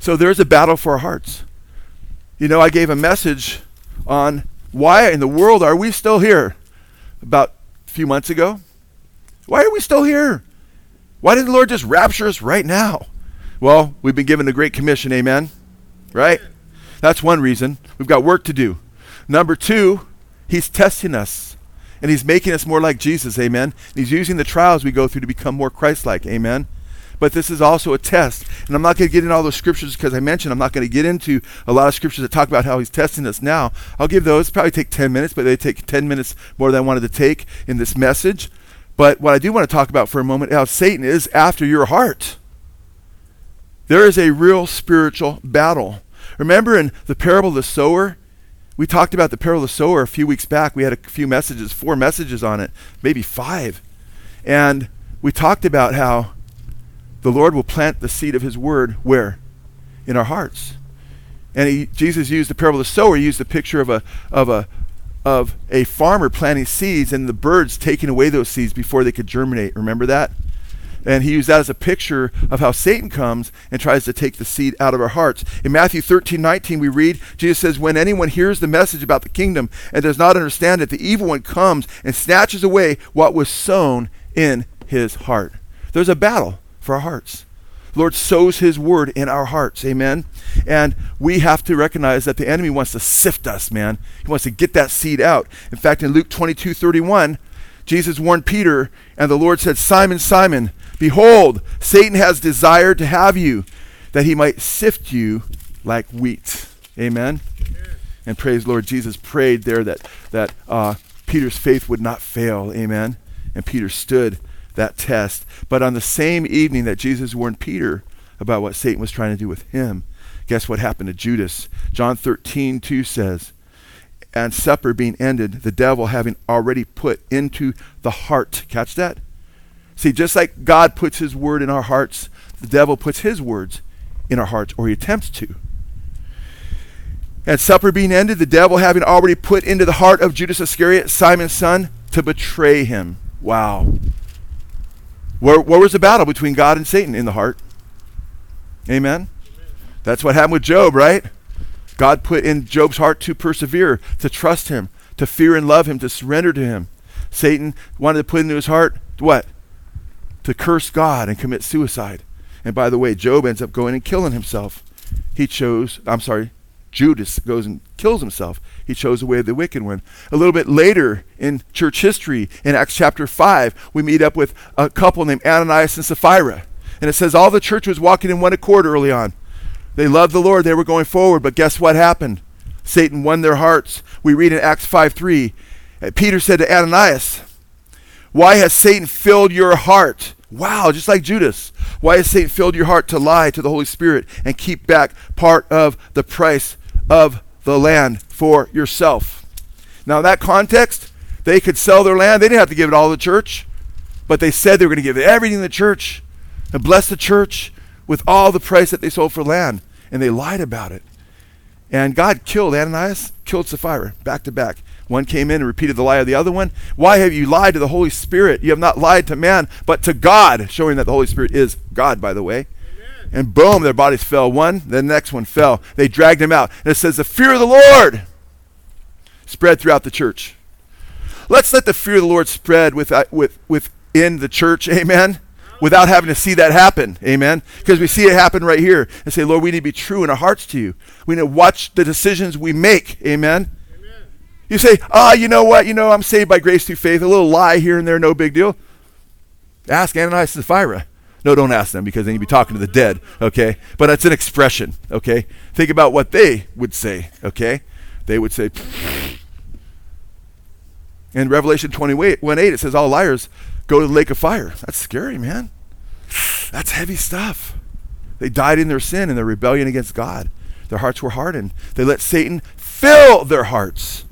So there's a battle for our hearts. You know, I gave a message on why in the world are we still here about a few months ago. Why are we still here? Why didn't the Lord just rapture us right now? Well, we've been given a great commission, amen? Right? That's one reason. We've got work to do. Number two, He's testing us and He's making us more like Jesus, amen? He's using the trials we go through to become more Christ like, amen? But this is also a test. And I'm not going to get into all those scriptures because I mentioned I'm not going to get into a lot of scriptures that talk about how he's testing us now. I'll give those, probably take 10 minutes, but they take 10 minutes more than I wanted to take in this message. But what I do want to talk about for a moment how Satan is after your heart. There is a real spiritual battle. Remember in the parable of the sower? We talked about the parable of the sower a few weeks back. We had a few messages, four messages on it, maybe five. And we talked about how the Lord will plant the seed of his word where? In our hearts. And he, Jesus used the parable of the sower, he used the picture of a of a of a farmer planting seeds and the birds taking away those seeds before they could germinate. Remember that? And he used that as a picture of how Satan comes and tries to take the seed out of our hearts. In Matthew 13, 19, we read, Jesus says, When anyone hears the message about the kingdom and does not understand it, the evil one comes and snatches away what was sown in his heart. There's a battle for our hearts. The Lord sows His word in our hearts. Amen. And we have to recognize that the enemy wants to sift us, man. He wants to get that seed out. In fact, in Luke 22 31, Jesus warned Peter, and the Lord said, Simon, Simon, behold, Satan has desired to have you, that he might sift you like wheat. Amen. And praise Lord Jesus prayed there that, that uh, Peter's faith would not fail. Amen. And Peter stood that test. But on the same evening that Jesus warned Peter about what Satan was trying to do with him, guess what happened to Judas? John 13, 2 says, And supper being ended, the devil having already put into the heart. Catch that? See, just like God puts his word in our hearts, the devil puts his words in our hearts, or he attempts to. And supper being ended, the devil having already put into the heart of Judas Iscariot, Simon's son, to betray him. Wow. Where, where was the battle between God and Satan? In the heart. Amen? Amen? That's what happened with Job, right? God put in Job's heart to persevere, to trust him, to fear and love him, to surrender to him. Satan wanted to put into his heart what? To curse God and commit suicide. And by the way, Job ends up going and killing himself. He chose, I'm sorry, Judas goes and kills himself. He chose the way of the wicked one. A little bit later in church history, in Acts chapter 5, we meet up with a couple named Ananias and Sapphira. And it says all the church was walking in one accord early on. They loved the Lord, they were going forward, but guess what happened? Satan won their hearts. We read in Acts 5 3. Peter said to Ananias, Why has Satan filled your heart? Wow, just like Judas. Why has Satan filled your heart to lie to the Holy Spirit and keep back part of the price of the land for yourself. Now, in that context, they could sell their land. They didn't have to give it all to the church, but they said they were going to give everything to the church and bless the church with all the price that they sold for land. And they lied about it. And God killed Ananias, killed Sapphira, back to back. One came in and repeated the lie of the other one. Why have you lied to the Holy Spirit? You have not lied to man, but to God, showing that the Holy Spirit is God, by the way. And boom, their bodies fell. One, the next one fell. They dragged him out. And it says, The fear of the Lord spread throughout the church. Let's let the fear of the Lord spread with, uh, with, within the church. Amen. Without having to see that happen. Amen. Because we see it happen right here and say, Lord, we need to be true in our hearts to you. We need to watch the decisions we make. Amen. Amen. You say, ah, oh, you know what? You know, I'm saved by grace through faith. A little lie here and there, no big deal. Ask Ananias and Sapphira. No, don't ask them because then you'd be talking to the dead, okay? But it's an expression, okay? Think about what they would say, okay? They would say, in Revelation 21 8, it says, All liars go to the lake of fire. That's scary, man. That's heavy stuff. They died in their sin and their rebellion against God. Their hearts were hardened. They let Satan fill their hearts.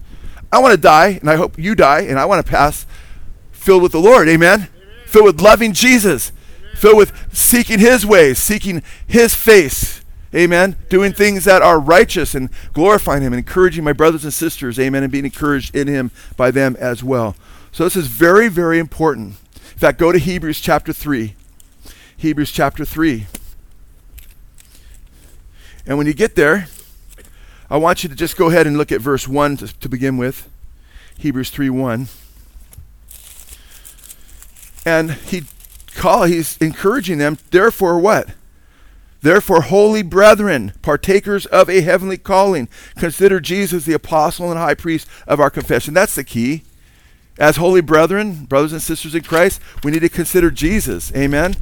I want to die, and I hope you die, and I want to pass filled with the Lord. Amen? Amen. Filled with loving Jesus filled with seeking His ways, seeking His face. Amen. Doing things that are righteous and glorifying Him encouraging my brothers and sisters. Amen. And being encouraged in Him by them as well. So this is very, very important. In fact, go to Hebrews chapter 3. Hebrews chapter 3. And when you get there, I want you to just go ahead and look at verse 1 to, to begin with. Hebrews 3 1. And he call, he's encouraging them, therefore what? Therefore, holy brethren, partakers of a heavenly calling, consider Jesus the apostle and high priest of our confession. That's the key. As holy brethren, brothers and sisters in Christ, we need to consider Jesus. Amen.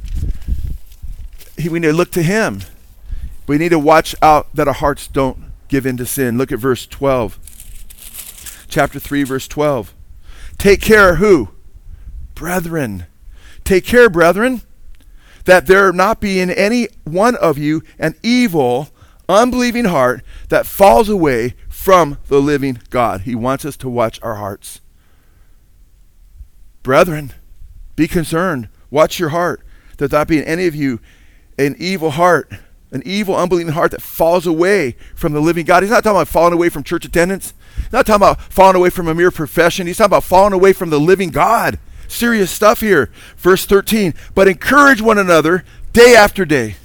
We need to look to him. We need to watch out that our hearts don't give in to sin. Look at verse 12. Chapter 3, verse 12. Take care, who? Brethren Take care, brethren, that there not be in any one of you an evil, unbelieving heart that falls away from the living God. He wants us to watch our hearts. Brethren, be concerned. Watch your heart, that not be in any of you an evil heart, an evil, unbelieving heart that falls away from the living God. He's not talking about falling away from church attendance. He's not talking about falling away from a mere profession. He's talking about falling away from the living God. Serious stuff here. Verse 13. But encourage one another day after day.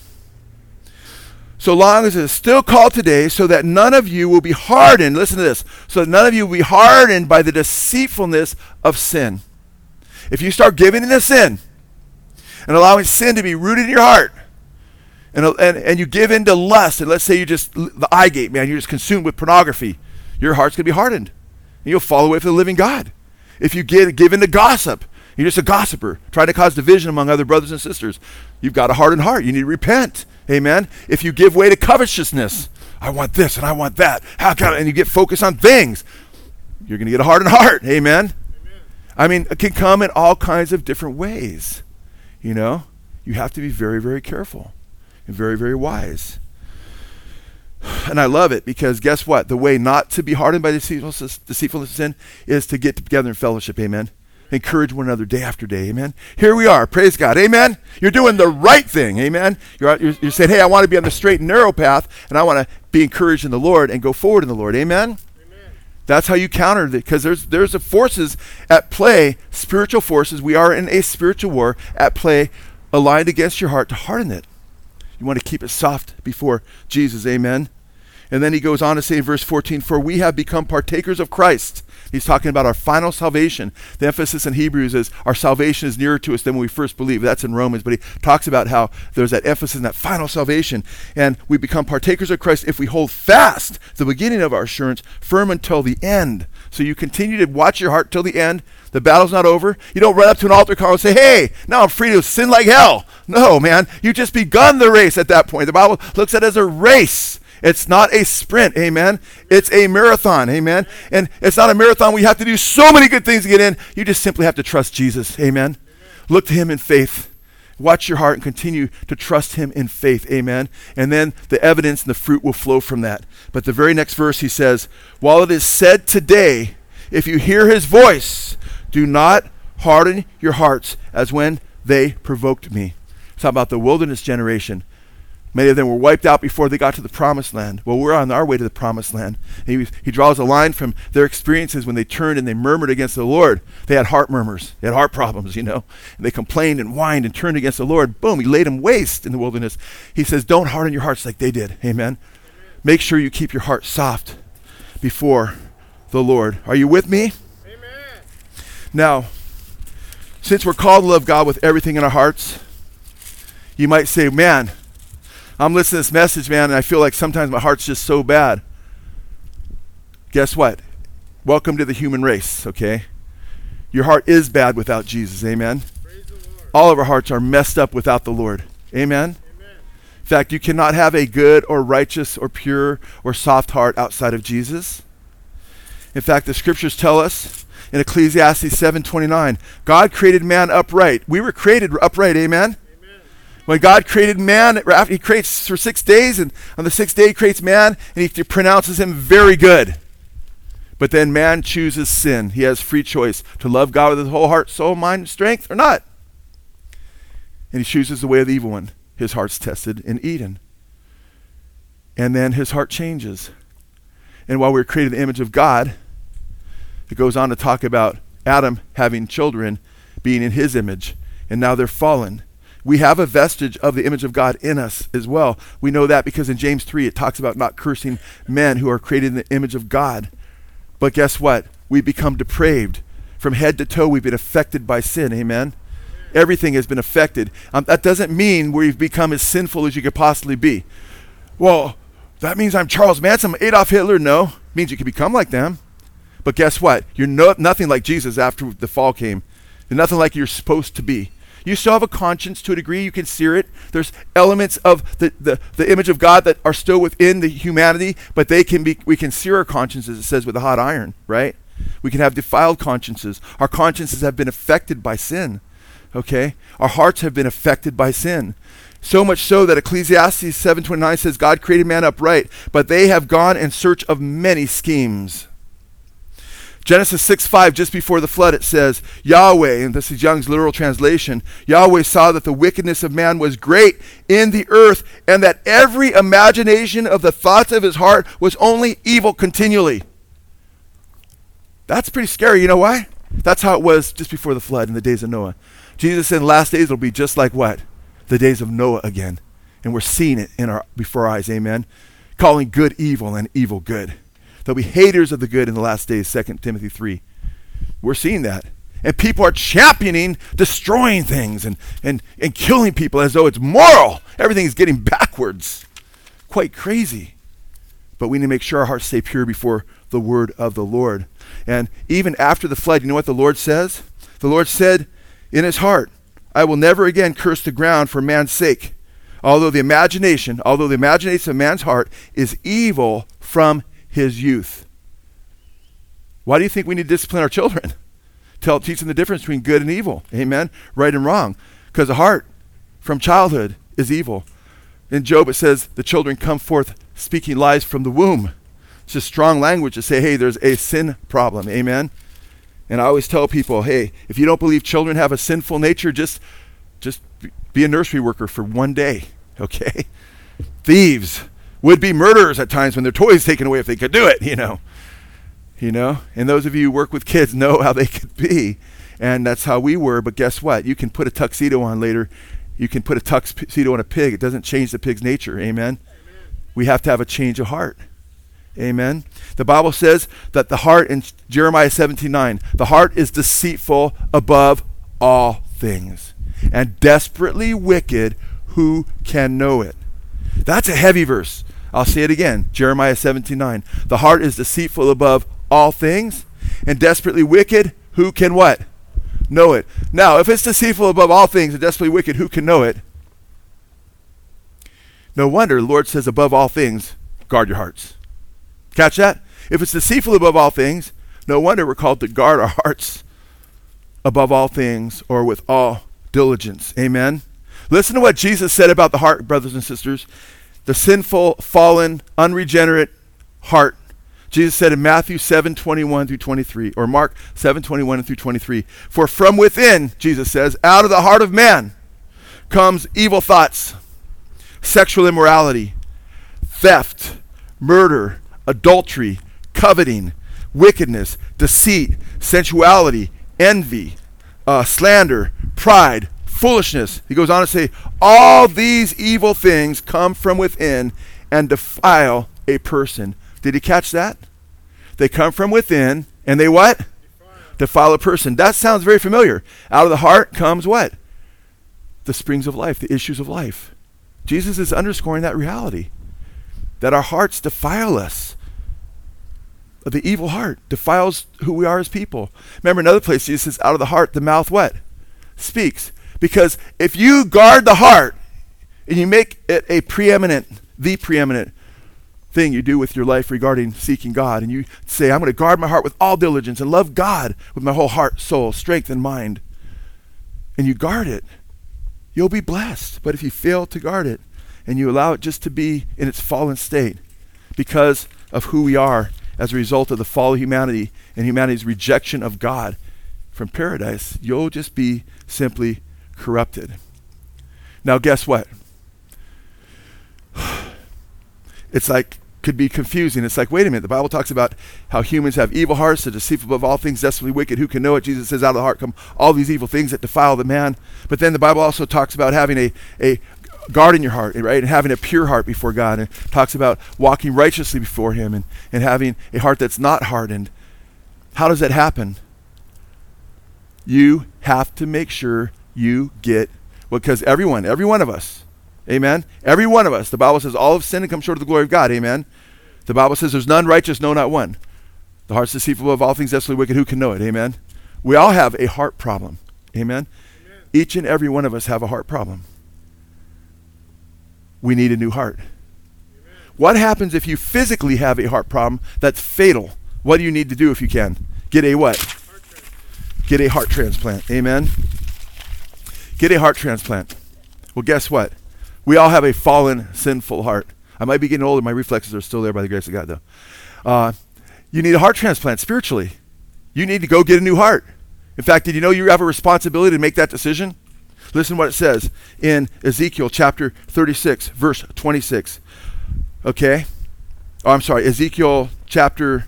So long as it is still called today, so that none of you will be hardened. Listen to this. So that none of you will be hardened by the deceitfulness of sin. If you start giving into sin and allowing sin to be rooted in your heart, and, and, and you give in to lust, and let's say you just, the eye gate, man, you're just consumed with pornography, your heart's going to be hardened. And you'll fall away from the living God. If you get, give in to gossip, you're just a gossiper, trying to cause division among other brothers and sisters. You've got a hardened heart. You need to repent. Amen. If you give way to covetousness, I want this and I want that. How can I? And you get focused on things, you're going to get a hardened heart. Amen. Amen. I mean, it can come in all kinds of different ways. You know, you have to be very, very careful and very, very wise. And I love it because guess what? The way not to be hardened by deceitfulness, deceitfulness of sin is to get together in fellowship. Amen encourage one another day after day. Amen. Here we are. Praise God. Amen. You're doing the right thing. Amen. You're, you're, you're saying, hey, I want to be on the straight and narrow path, and I want to be encouraged in the Lord and go forward in the Lord. Amen. That's how you counter it, because there's there's a forces at play, spiritual forces. We are in a spiritual war at play, aligned against your heart to harden it. You want to keep it soft before Jesus. Amen. And then he goes on to say in verse 14, For we have become partakers of Christ. He's talking about our final salvation. The emphasis in Hebrews is our salvation is nearer to us than when we first believed. That's in Romans, but he talks about how there's that emphasis in that final salvation. And we become partakers of Christ if we hold fast the beginning of our assurance firm until the end. So you continue to watch your heart till the end. The battle's not over. You don't run up to an altar call and say, hey, now I'm free to sin like hell. No, man. You just begun the race at that point. The Bible looks at it as a race. It's not a sprint, amen. It's a marathon, amen. And it's not a marathon we have to do so many good things to get in. You just simply have to trust Jesus, amen. Look to him in faith. Watch your heart and continue to trust him in faith, amen. And then the evidence and the fruit will flow from that. But the very next verse he says, While it is said today, if you hear his voice, do not harden your hearts as when they provoked me. It's about the wilderness generation. Many of them were wiped out before they got to the promised land. Well, we're on our way to the promised land. He, he draws a line from their experiences when they turned and they murmured against the Lord. They had heart murmurs, they had heart problems, you know. And they complained and whined and turned against the Lord. Boom, he laid them waste in the wilderness. He says, Don't harden your hearts like they did. Amen. Make sure you keep your heart soft before the Lord. Are you with me? Amen. Now, since we're called to love God with everything in our hearts, you might say, Man, I'm listening to this message, man, and I feel like sometimes my heart's just so bad. Guess what? Welcome to the human race, okay? Your heart is bad without Jesus, amen? All of our hearts are messed up without the Lord, amen? amen? In fact, you cannot have a good or righteous or pure or soft heart outside of Jesus. In fact, the scriptures tell us in Ecclesiastes 7:29, God created man upright. We were created upright, amen? When God created man, he creates for six days, and on the sixth day he creates man, and he pronounces him very good. But then man chooses sin. He has free choice to love God with his whole heart, soul, mind, strength, or not. And he chooses the way of the evil one. His heart's tested in Eden. And then his heart changes. And while we're created in the image of God, it goes on to talk about Adam having children being in his image. And now they're fallen we have a vestige of the image of God in us as well. We know that because in James 3 it talks about not cursing men who are created in the image of God. But guess what? We become depraved. From head to toe, we've been affected by sin. Amen? Everything has been affected. Um, that doesn't mean we've become as sinful as you could possibly be. Well, that means I'm Charles Manson, Adolf Hitler. No, it means you can become like them. But guess what? You're no, nothing like Jesus after the fall came. You're nothing like you're supposed to be. You still have a conscience to a degree. You can sear it. There's elements of the, the, the image of God that are still within the humanity, but they can be we can sear our consciences, it says, with a hot iron, right? We can have defiled consciences. Our consciences have been affected by sin. Okay? Our hearts have been affected by sin. So much so that Ecclesiastes 7:29 says God created man upright, but they have gone in search of many schemes. Genesis 6 5, just before the flood, it says, Yahweh, and this is Young's literal translation, Yahweh saw that the wickedness of man was great in the earth, and that every imagination of the thoughts of his heart was only evil continually. That's pretty scary. You know why? That's how it was just before the flood in the days of Noah. Jesus said, last days will be just like what? The days of Noah again. And we're seeing it in our before our eyes, amen. Calling good evil and evil good. There'll be haters of the good in the last days, 2 Timothy 3. We're seeing that. And people are championing destroying things and, and, and killing people as though it's moral. Everything is getting backwards. Quite crazy. But we need to make sure our hearts stay pure before the word of the Lord. And even after the flood, you know what the Lord says? The Lord said in his heart, I will never again curse the ground for man's sake. Although the imagination, although the imagination of man's heart is evil from his youth. Why do you think we need to discipline our children? Tell, teach them the difference between good and evil. Amen? Right and wrong. Because the heart from childhood is evil. In Job, it says the children come forth speaking lies from the womb. It's just strong language to say, hey, there's a sin problem. Amen? And I always tell people, hey, if you don't believe children have a sinful nature, just just be a nursery worker for one day, okay? Thieves would be murderers at times when their toys taken away if they could do it, you know. You know? And those of you who work with kids know how they could be. And that's how we were, but guess what? You can put a tuxedo on later. You can put a tuxedo on a pig. It doesn't change the pig's nature. Amen. Amen. We have to have a change of heart. Amen. The Bible says that the heart in Jeremiah 17:9, the heart is deceitful above all things and desperately wicked, who can know it? That's a heavy verse. I'll say it again. Jeremiah 17:9. The heart is deceitful above all things and desperately wicked, who can what? Know it. Now, if it's deceitful above all things and desperately wicked, who can know it? No wonder the Lord says above all things, guard your hearts. Catch that? If it's deceitful above all things, no wonder we're called to guard our hearts above all things or with all diligence. Amen. Listen to what Jesus said about the heart, brothers and sisters. The sinful, fallen, unregenerate heart. Jesus said in Matthew 7 21 through 23, or Mark 7 21 through 23, For from within, Jesus says, out of the heart of man comes evil thoughts, sexual immorality, theft, murder adultery, coveting, wickedness, deceit, sensuality, envy, uh, slander, pride, foolishness. He goes on to say, all these evil things come from within and defile a person. Did he catch that? They come from within and they what? Defile. defile a person. That sounds very familiar. Out of the heart comes what? The springs of life, the issues of life. Jesus is underscoring that reality that our hearts defile us. The evil heart defiles who we are as people. Remember another place Jesus says, out of the heart, the mouth what? Speaks. Because if you guard the heart and you make it a preeminent, the preeminent thing you do with your life regarding seeking God, and you say, I'm going to guard my heart with all diligence and love God with my whole heart, soul, strength, and mind, and you guard it, you'll be blessed. But if you fail to guard it, and you allow it just to be in its fallen state because of who we are as a result of the fall of humanity and humanity's rejection of God from paradise, you'll just be simply corrupted. Now, guess what? It's like, could be confusing. It's like, wait a minute, the Bible talks about how humans have evil hearts, the deceitful above all things, desperately wicked. Who can know it? Jesus says, out of the heart come all these evil things that defile the man. But then the Bible also talks about having a, a, guard in your heart, right? And having a pure heart before God. And talks about walking righteously before Him and, and having a heart that's not hardened. How does that happen? You have to make sure you get, because everyone, every one of us, amen? Every one of us, the Bible says, all of sin and come short of the glory of God, amen? The Bible says, there's none righteous, no, not one. The heart's deceitful of all things, desperately wicked. Who can know it? Amen. We all have a heart problem. Amen. Amen. Each and every one of us have a heart problem we need a new heart. Amen. What happens if you physically have a heart problem that's fatal? What do you need to do if you can? Get a what? Get a heart transplant. Amen. Get a heart transplant. Well, guess what? We all have a fallen, sinful heart. I might be getting older. My reflexes are still there by the grace of God, though. Uh, you need a heart transplant spiritually. You need to go get a new heart. In fact, did you know you have a responsibility to make that decision? Listen what it says in Ezekiel chapter 36, verse 26. Okay? Oh, I'm sorry, Ezekiel chapter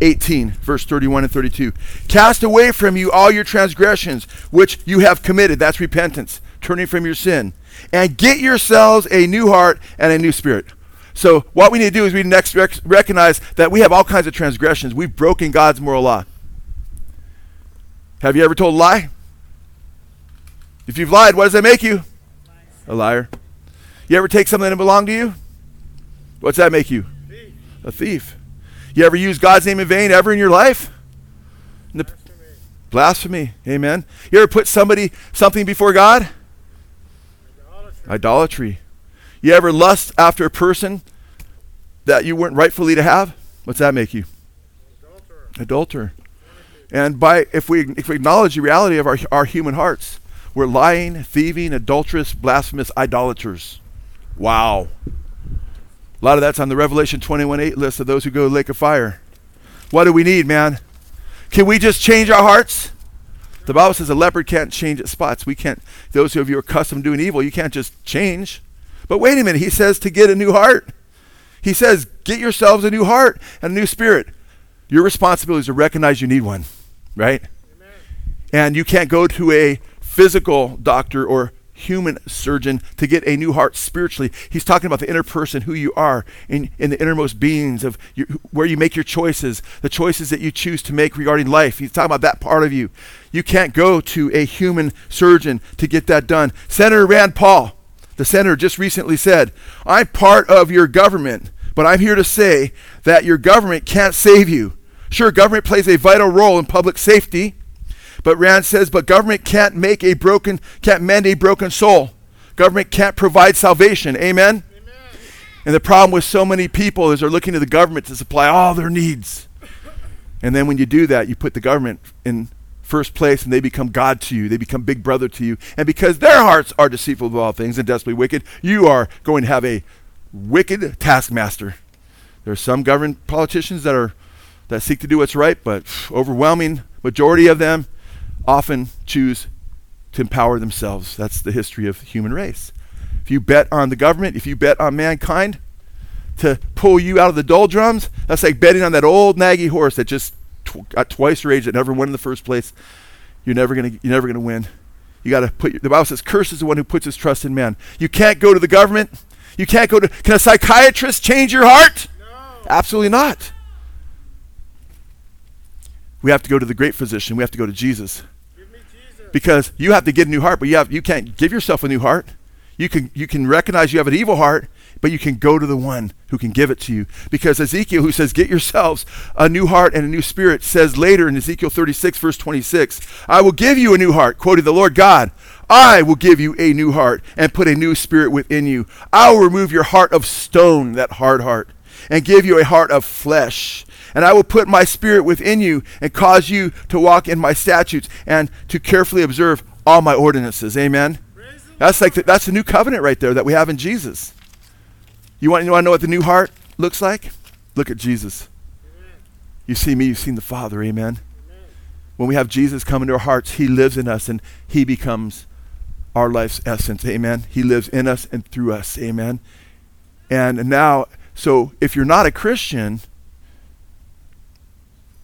18, verse 31 and 32. Cast away from you all your transgressions which you have committed. That's repentance, turning from your sin. And get yourselves a new heart and a new spirit. So, what we need to do is we next rec- recognize that we have all kinds of transgressions. We've broken God's moral law. Have you ever told a lie? If you've lied, what does that make you? A liar. You ever take something that belonged to you? What's that make you? Thief. A thief. You ever use God's name in vain ever in your life? In the Blasphemy. Blasphemy. Amen. You ever put somebody something before God? Idolatry. Idolatry. You ever lust after a person that you weren't rightfully to have? What's that make you? Adulterer. Adulterer. And by if we if we acknowledge the reality of our our human hearts, we're lying, thieving, adulterous, blasphemous idolaters. Wow. A lot of that's on the Revelation 21 8 list of those who go to the lake of fire. What do we need, man? Can we just change our hearts? The Bible says a leopard can't change its spots. We can't, those of you who are accustomed to doing evil, you can't just change. But wait a minute, he says to get a new heart. He says, get yourselves a new heart and a new spirit. Your responsibility is to recognize you need one, right? Amen. And you can't go to a physical doctor or human surgeon to get a new heart spiritually. He's talking about the inner person, who you are in, in the innermost beings of your, where you make your choices, the choices that you choose to make regarding life. He's talking about that part of you. You can't go to a human surgeon to get that done. Senator Rand Paul, the senator, just recently said, I'm part of your government, but I'm here to say that your government can't save you. Sure, government plays a vital role in public safety but Rand says, but government can't make a broken, can't mend a broken soul. Government can't provide salvation. Amen? Amen? And the problem with so many people is they're looking to the government to supply all their needs. And then when you do that, you put the government in first place and they become God to you. They become big brother to you. And because their hearts are deceitful of all things and desperately wicked, you are going to have a wicked taskmaster. There are some government politicians that are that seek to do what's right, but overwhelming majority of them often choose to empower themselves. That's the history of the human race. If you bet on the government, if you bet on mankind to pull you out of the doldrums, that's like betting on that old naggy horse that just tw- got twice your age that never won in the first place. You're never gonna you're never gonna win. You got to put your, the Bible says, "Curse is the one who puts his trust in man." You can't go to the government. You can't go to. Can a psychiatrist change your heart? No. Absolutely not. We have to go to the great physician. We have to go to Jesus because you have to get a new heart, but you have you can't give yourself a new heart. You can you can recognize you have an evil heart, but you can go to the one who can give it to you. Because Ezekiel, who says, Get yourselves a new heart and a new spirit, says later in Ezekiel 36, verse 26, I will give you a new heart, quoting the Lord God. I will give you a new heart and put a new spirit within you. I will remove your heart of stone, that hard heart, and give you a heart of flesh and I will put my spirit within you and cause you to walk in my statutes and to carefully observe all my ordinances. Amen. That's like the, that's the new covenant right there that we have in Jesus. You want, you want to know what the new heart looks like? Look at Jesus. You see me, you've seen the Father. Amen. Amen. When we have Jesus come into our hearts, He lives in us and He becomes our life's essence. Amen. He lives in us and through us. Amen. And now, so if you're not a Christian,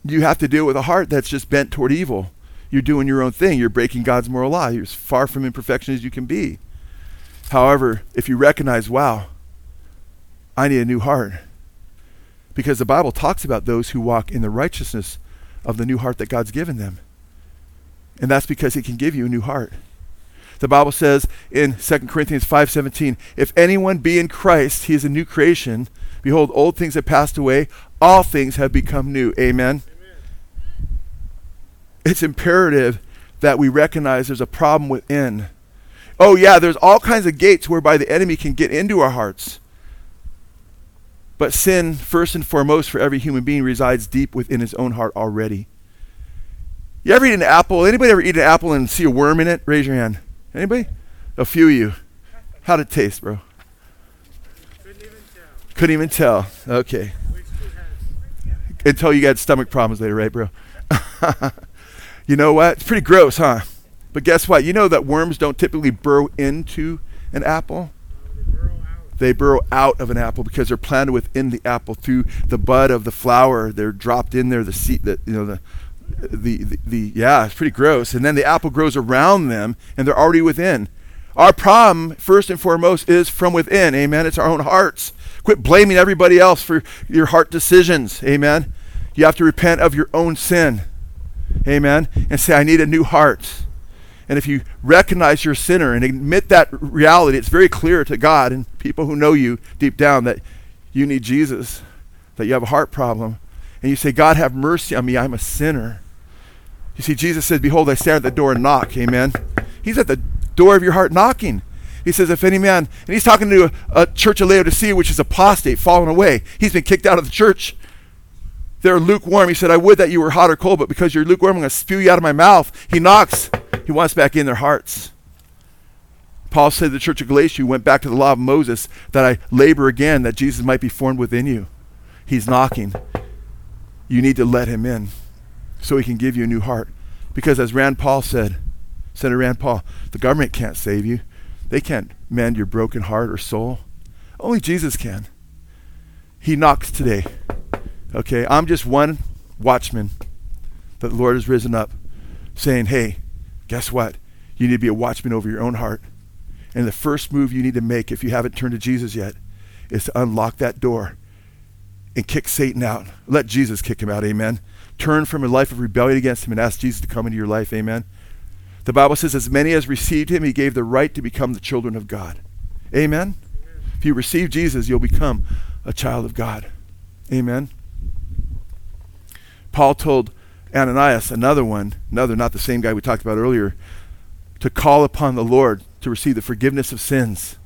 you have to deal with a heart that's just bent toward evil. You're doing your own thing. You're breaking God's moral law. You're as far from imperfection as you can be. However, if you recognize, wow, I need a new heart, because the Bible talks about those who walk in the righteousness of the new heart that God's given them. And that's because he can give you a new heart. The Bible says in 2 Corinthians 5:17, if anyone be in Christ, he is a new creation. Behold, old things have passed away, all things have become new. Amen it's imperative that we recognize there's a problem within. Oh, yeah, there's all kinds of gates whereby the enemy can get into our hearts. But sin, first and foremost, for every human being, resides deep within his own heart already. You ever eat an apple? Anybody ever eat an apple and see a worm in it? Raise your hand. Anybody? A few of you. How'd it taste, bro? Couldn't even tell. Okay. Until you got stomach problems later, right, bro? You know what? It's pretty gross, huh? But guess what? You know that worms don't typically burrow into an apple? They burrow out of an apple because they're planted within the apple through the bud of the flower. They're dropped in there. The seed that you know the, the the, the yeah, it's pretty gross. And then the apple grows around them, and they're already within. Our problem, first and foremost, is from within. Amen. It's our own hearts. Quit blaming everybody else for your heart decisions. Amen. You have to repent of your own sin. Amen. And say, I need a new heart. And if you recognize you're a sinner and admit that reality, it's very clear to God and people who know you deep down that you need Jesus, that you have a heart problem. And you say, God, have mercy on me. I'm a sinner. You see, Jesus says, Behold, I stand at the door and knock. Amen. He's at the door of your heart knocking. He says, If any man, and he's talking to a, a church of Laodicea, which is apostate, fallen away. He's been kicked out of the church they're lukewarm. He said, I would that you were hot or cold, but because you're lukewarm, I'm going to spew you out of my mouth. He knocks. He wants back in their hearts. Paul said to the church of Galatia, went back to the law of Moses, that I labor again, that Jesus might be formed within you. He's knocking. You need to let him in. so he can give you a new heart. Because as Rand Paul said, Senator Rand Paul, the government can't save you. They can't mend your broken heart or soul. Only Jesus can. He knocks today. Okay, I'm just one watchman that the Lord has risen up saying, hey, guess what? You need to be a watchman over your own heart. And the first move you need to make if you haven't turned to Jesus yet is to unlock that door and kick Satan out. Let Jesus kick him out. Amen. Turn from a life of rebellion against him and ask Jesus to come into your life. Amen. The Bible says, as many as received him, he gave the right to become the children of God. Amen. If you receive Jesus, you'll become a child of God. Amen. Paul told Ananias, another one, another, not the same guy we talked about earlier, to call upon the Lord to receive the forgiveness of sins.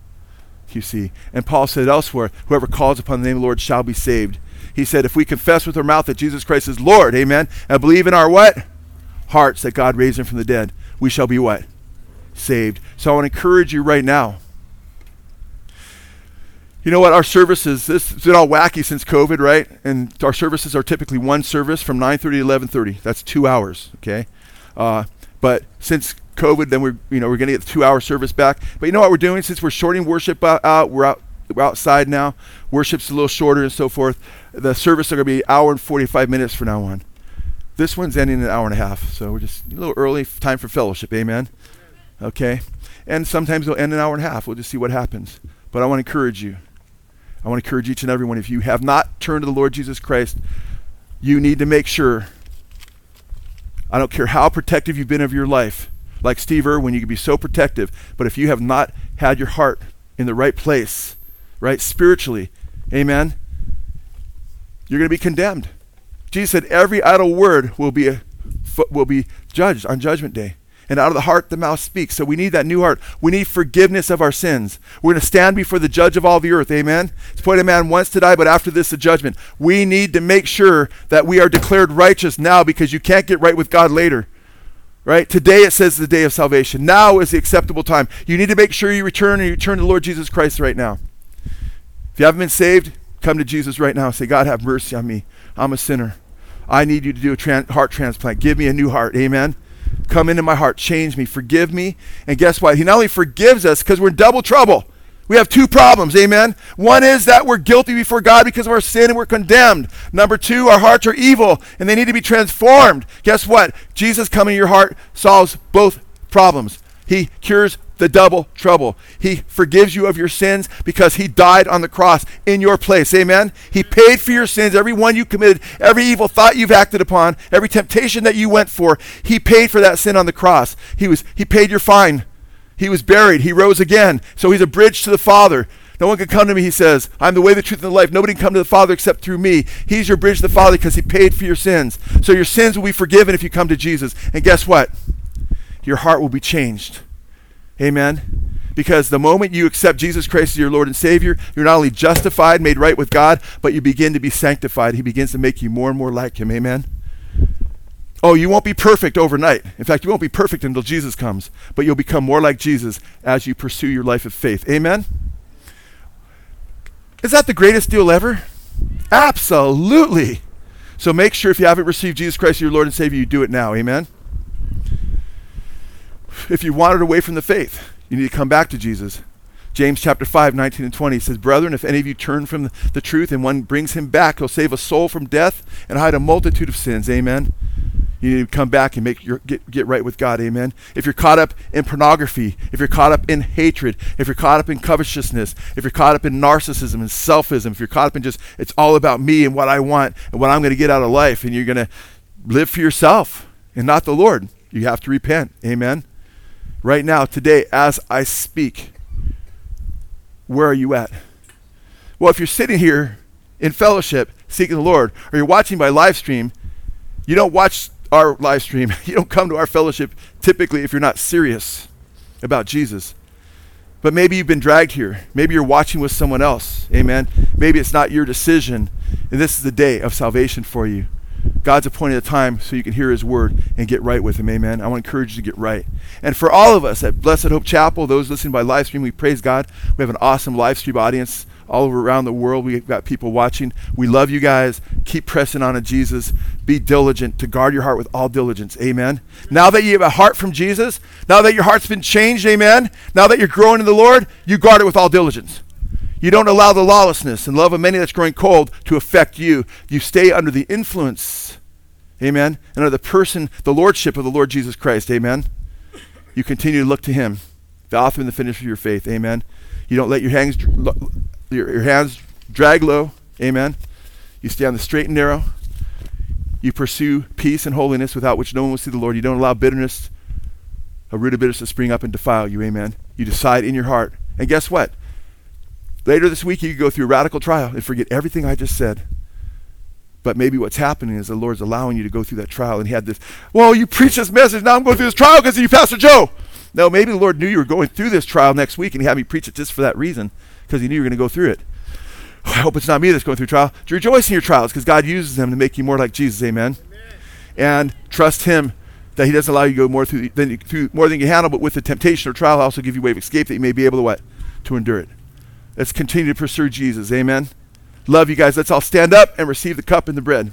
You see. And Paul said elsewhere, whoever calls upon the name of the Lord shall be saved. He said, if we confess with our mouth that Jesus Christ is Lord, amen, and believe in our what? Hearts that God raised him from the dead, we shall be what? Saved. So I want to encourage you right now. You know what? Our services, this has been all wacky since COVID, right? And our services are typically one service from 9.30 to 11.30. That's two hours, okay? Uh, but since COVID, then we're you know we're going to get the two-hour service back. But you know what we're doing since we're shorting worship out, we're out we're outside now. Worship's a little shorter and so forth. The service are going to be an hour and 45 minutes from now on. This one's ending in an hour and a half, so we're just a little early. Time for fellowship, amen. Okay, and sometimes it'll end an hour and a half. We'll just see what happens. But I want to encourage you. I want to encourage each and every one. If you have not turned to the Lord Jesus Christ, you need to make sure. I don't care how protective you've been of your life like Steve Irwin, you can be so protective. But if you have not had your heart in the right place, right, spiritually, amen, you're going to be condemned. Jesus said, every idle word will be, uh, a, will be judged on Judgment Day. And out of the heart, the mouth speaks. So we need that new heart. We need forgiveness of our sins. We're going to stand before the judge of all the earth. Amen. It's appointed a man once to die, but after this, the judgment. We need to make sure that we are declared righteous now because you can't get right with God later. Right? Today it says the day of salvation. Now is the acceptable time. You need to make sure you return and you turn to the Lord Jesus Christ right now. If you haven't been saved, come to Jesus right now say, God, have mercy on me. I'm a sinner. I need you to do a tran- heart transplant. Give me a new heart. Amen. Come into my heart. Change me. Forgive me. And guess what? He not only forgives us because we're in double trouble. We have two problems, amen. One is that we're guilty before God because of our sin and we're condemned. Number two, our hearts are evil and they need to be transformed. Guess what? Jesus coming to your heart solves both problems. He cures the double trouble. He forgives you of your sins because he died on the cross in your place. Amen. He paid for your sins, every one you committed, every evil thought you've acted upon, every temptation that you went for. He paid for that sin on the cross. He was he paid your fine. He was buried. He rose again. So he's a bridge to the Father. No one can come to me, he says. I'm the way, the truth, and the life. Nobody can come to the Father except through me. He's your bridge to the Father because he paid for your sins. So your sins will be forgiven if you come to Jesus. And guess what? Your heart will be changed. Amen. Because the moment you accept Jesus Christ as your Lord and Savior, you're not only justified, made right with God, but you begin to be sanctified. He begins to make you more and more like Him. Amen. Oh, you won't be perfect overnight. In fact, you won't be perfect until Jesus comes, but you'll become more like Jesus as you pursue your life of faith. Amen? Is that the greatest deal ever? Absolutely. So make sure if you haven't received Jesus Christ as your Lord and Savior, you do it now. Amen? If you wandered away from the faith, you need to come back to Jesus. James chapter 5, 19 and 20 says, Brethren, if any of you turn from the truth and one brings him back, he'll save a soul from death and hide a multitude of sins. Amen. You need to come back and make your get, get right with God. Amen. If you're caught up in pornography, if you're caught up in hatred, if you're caught up in covetousness, if you're caught up in narcissism and selfism, if you're caught up in just it's all about me and what I want and what I'm going to get out of life, and you're going to live for yourself and not the Lord, you have to repent. Amen. Right now, today, as I speak, where are you at? Well, if you're sitting here in fellowship seeking the Lord, or you're watching by live stream, you don't watch our live stream. You don't come to our fellowship typically if you're not serious about Jesus. But maybe you've been dragged here. Maybe you're watching with someone else. Amen. Maybe it's not your decision. And this is the day of salvation for you. God's appointed a time so you can hear his word and get right with him. Amen. I want to encourage you to get right. And for all of us at Blessed Hope Chapel, those listening by live stream, we praise God. We have an awesome live stream audience all over around the world. We've got people watching. We love you guys. Keep pressing on to Jesus. Be diligent to guard your heart with all diligence. Amen. Now that you have a heart from Jesus, now that your heart's been changed, amen. Now that you're growing in the Lord, you guard it with all diligence. You don't allow the lawlessness and love of many that's growing cold to affect you. You stay under the influence, amen, and under the person, the lordship of the Lord Jesus Christ, amen. You continue to look to Him, the author and the finisher of your faith, amen. You don't let your hands, your, your hands drag low, amen. You stay on the straight and narrow. You pursue peace and holiness without which no one will see the Lord. You don't allow bitterness, a root of bitterness to spring up and defile you, amen. You decide in your heart. And guess what? Later this week, you could go through a radical trial and forget everything I just said. But maybe what's happening is the Lord's allowing you to go through that trial. And he had this, well, you preach this message. Now I'm going through this trial because of you, Pastor Joe. No, maybe the Lord knew you were going through this trial next week and he had me preach it just for that reason because he knew you were going to go through it. Oh, I hope it's not me that's going through trial. To rejoice in your trials because God uses them to make you more like Jesus. Amen. Amen. And trust him that he doesn't allow you to go more through, than, through more than you handle, but with the temptation or trial, I also give you a way of escape that you may be able to what? To endure it. Let's continue to pursue Jesus. Amen. Love you guys. Let's all stand up and receive the cup and the bread.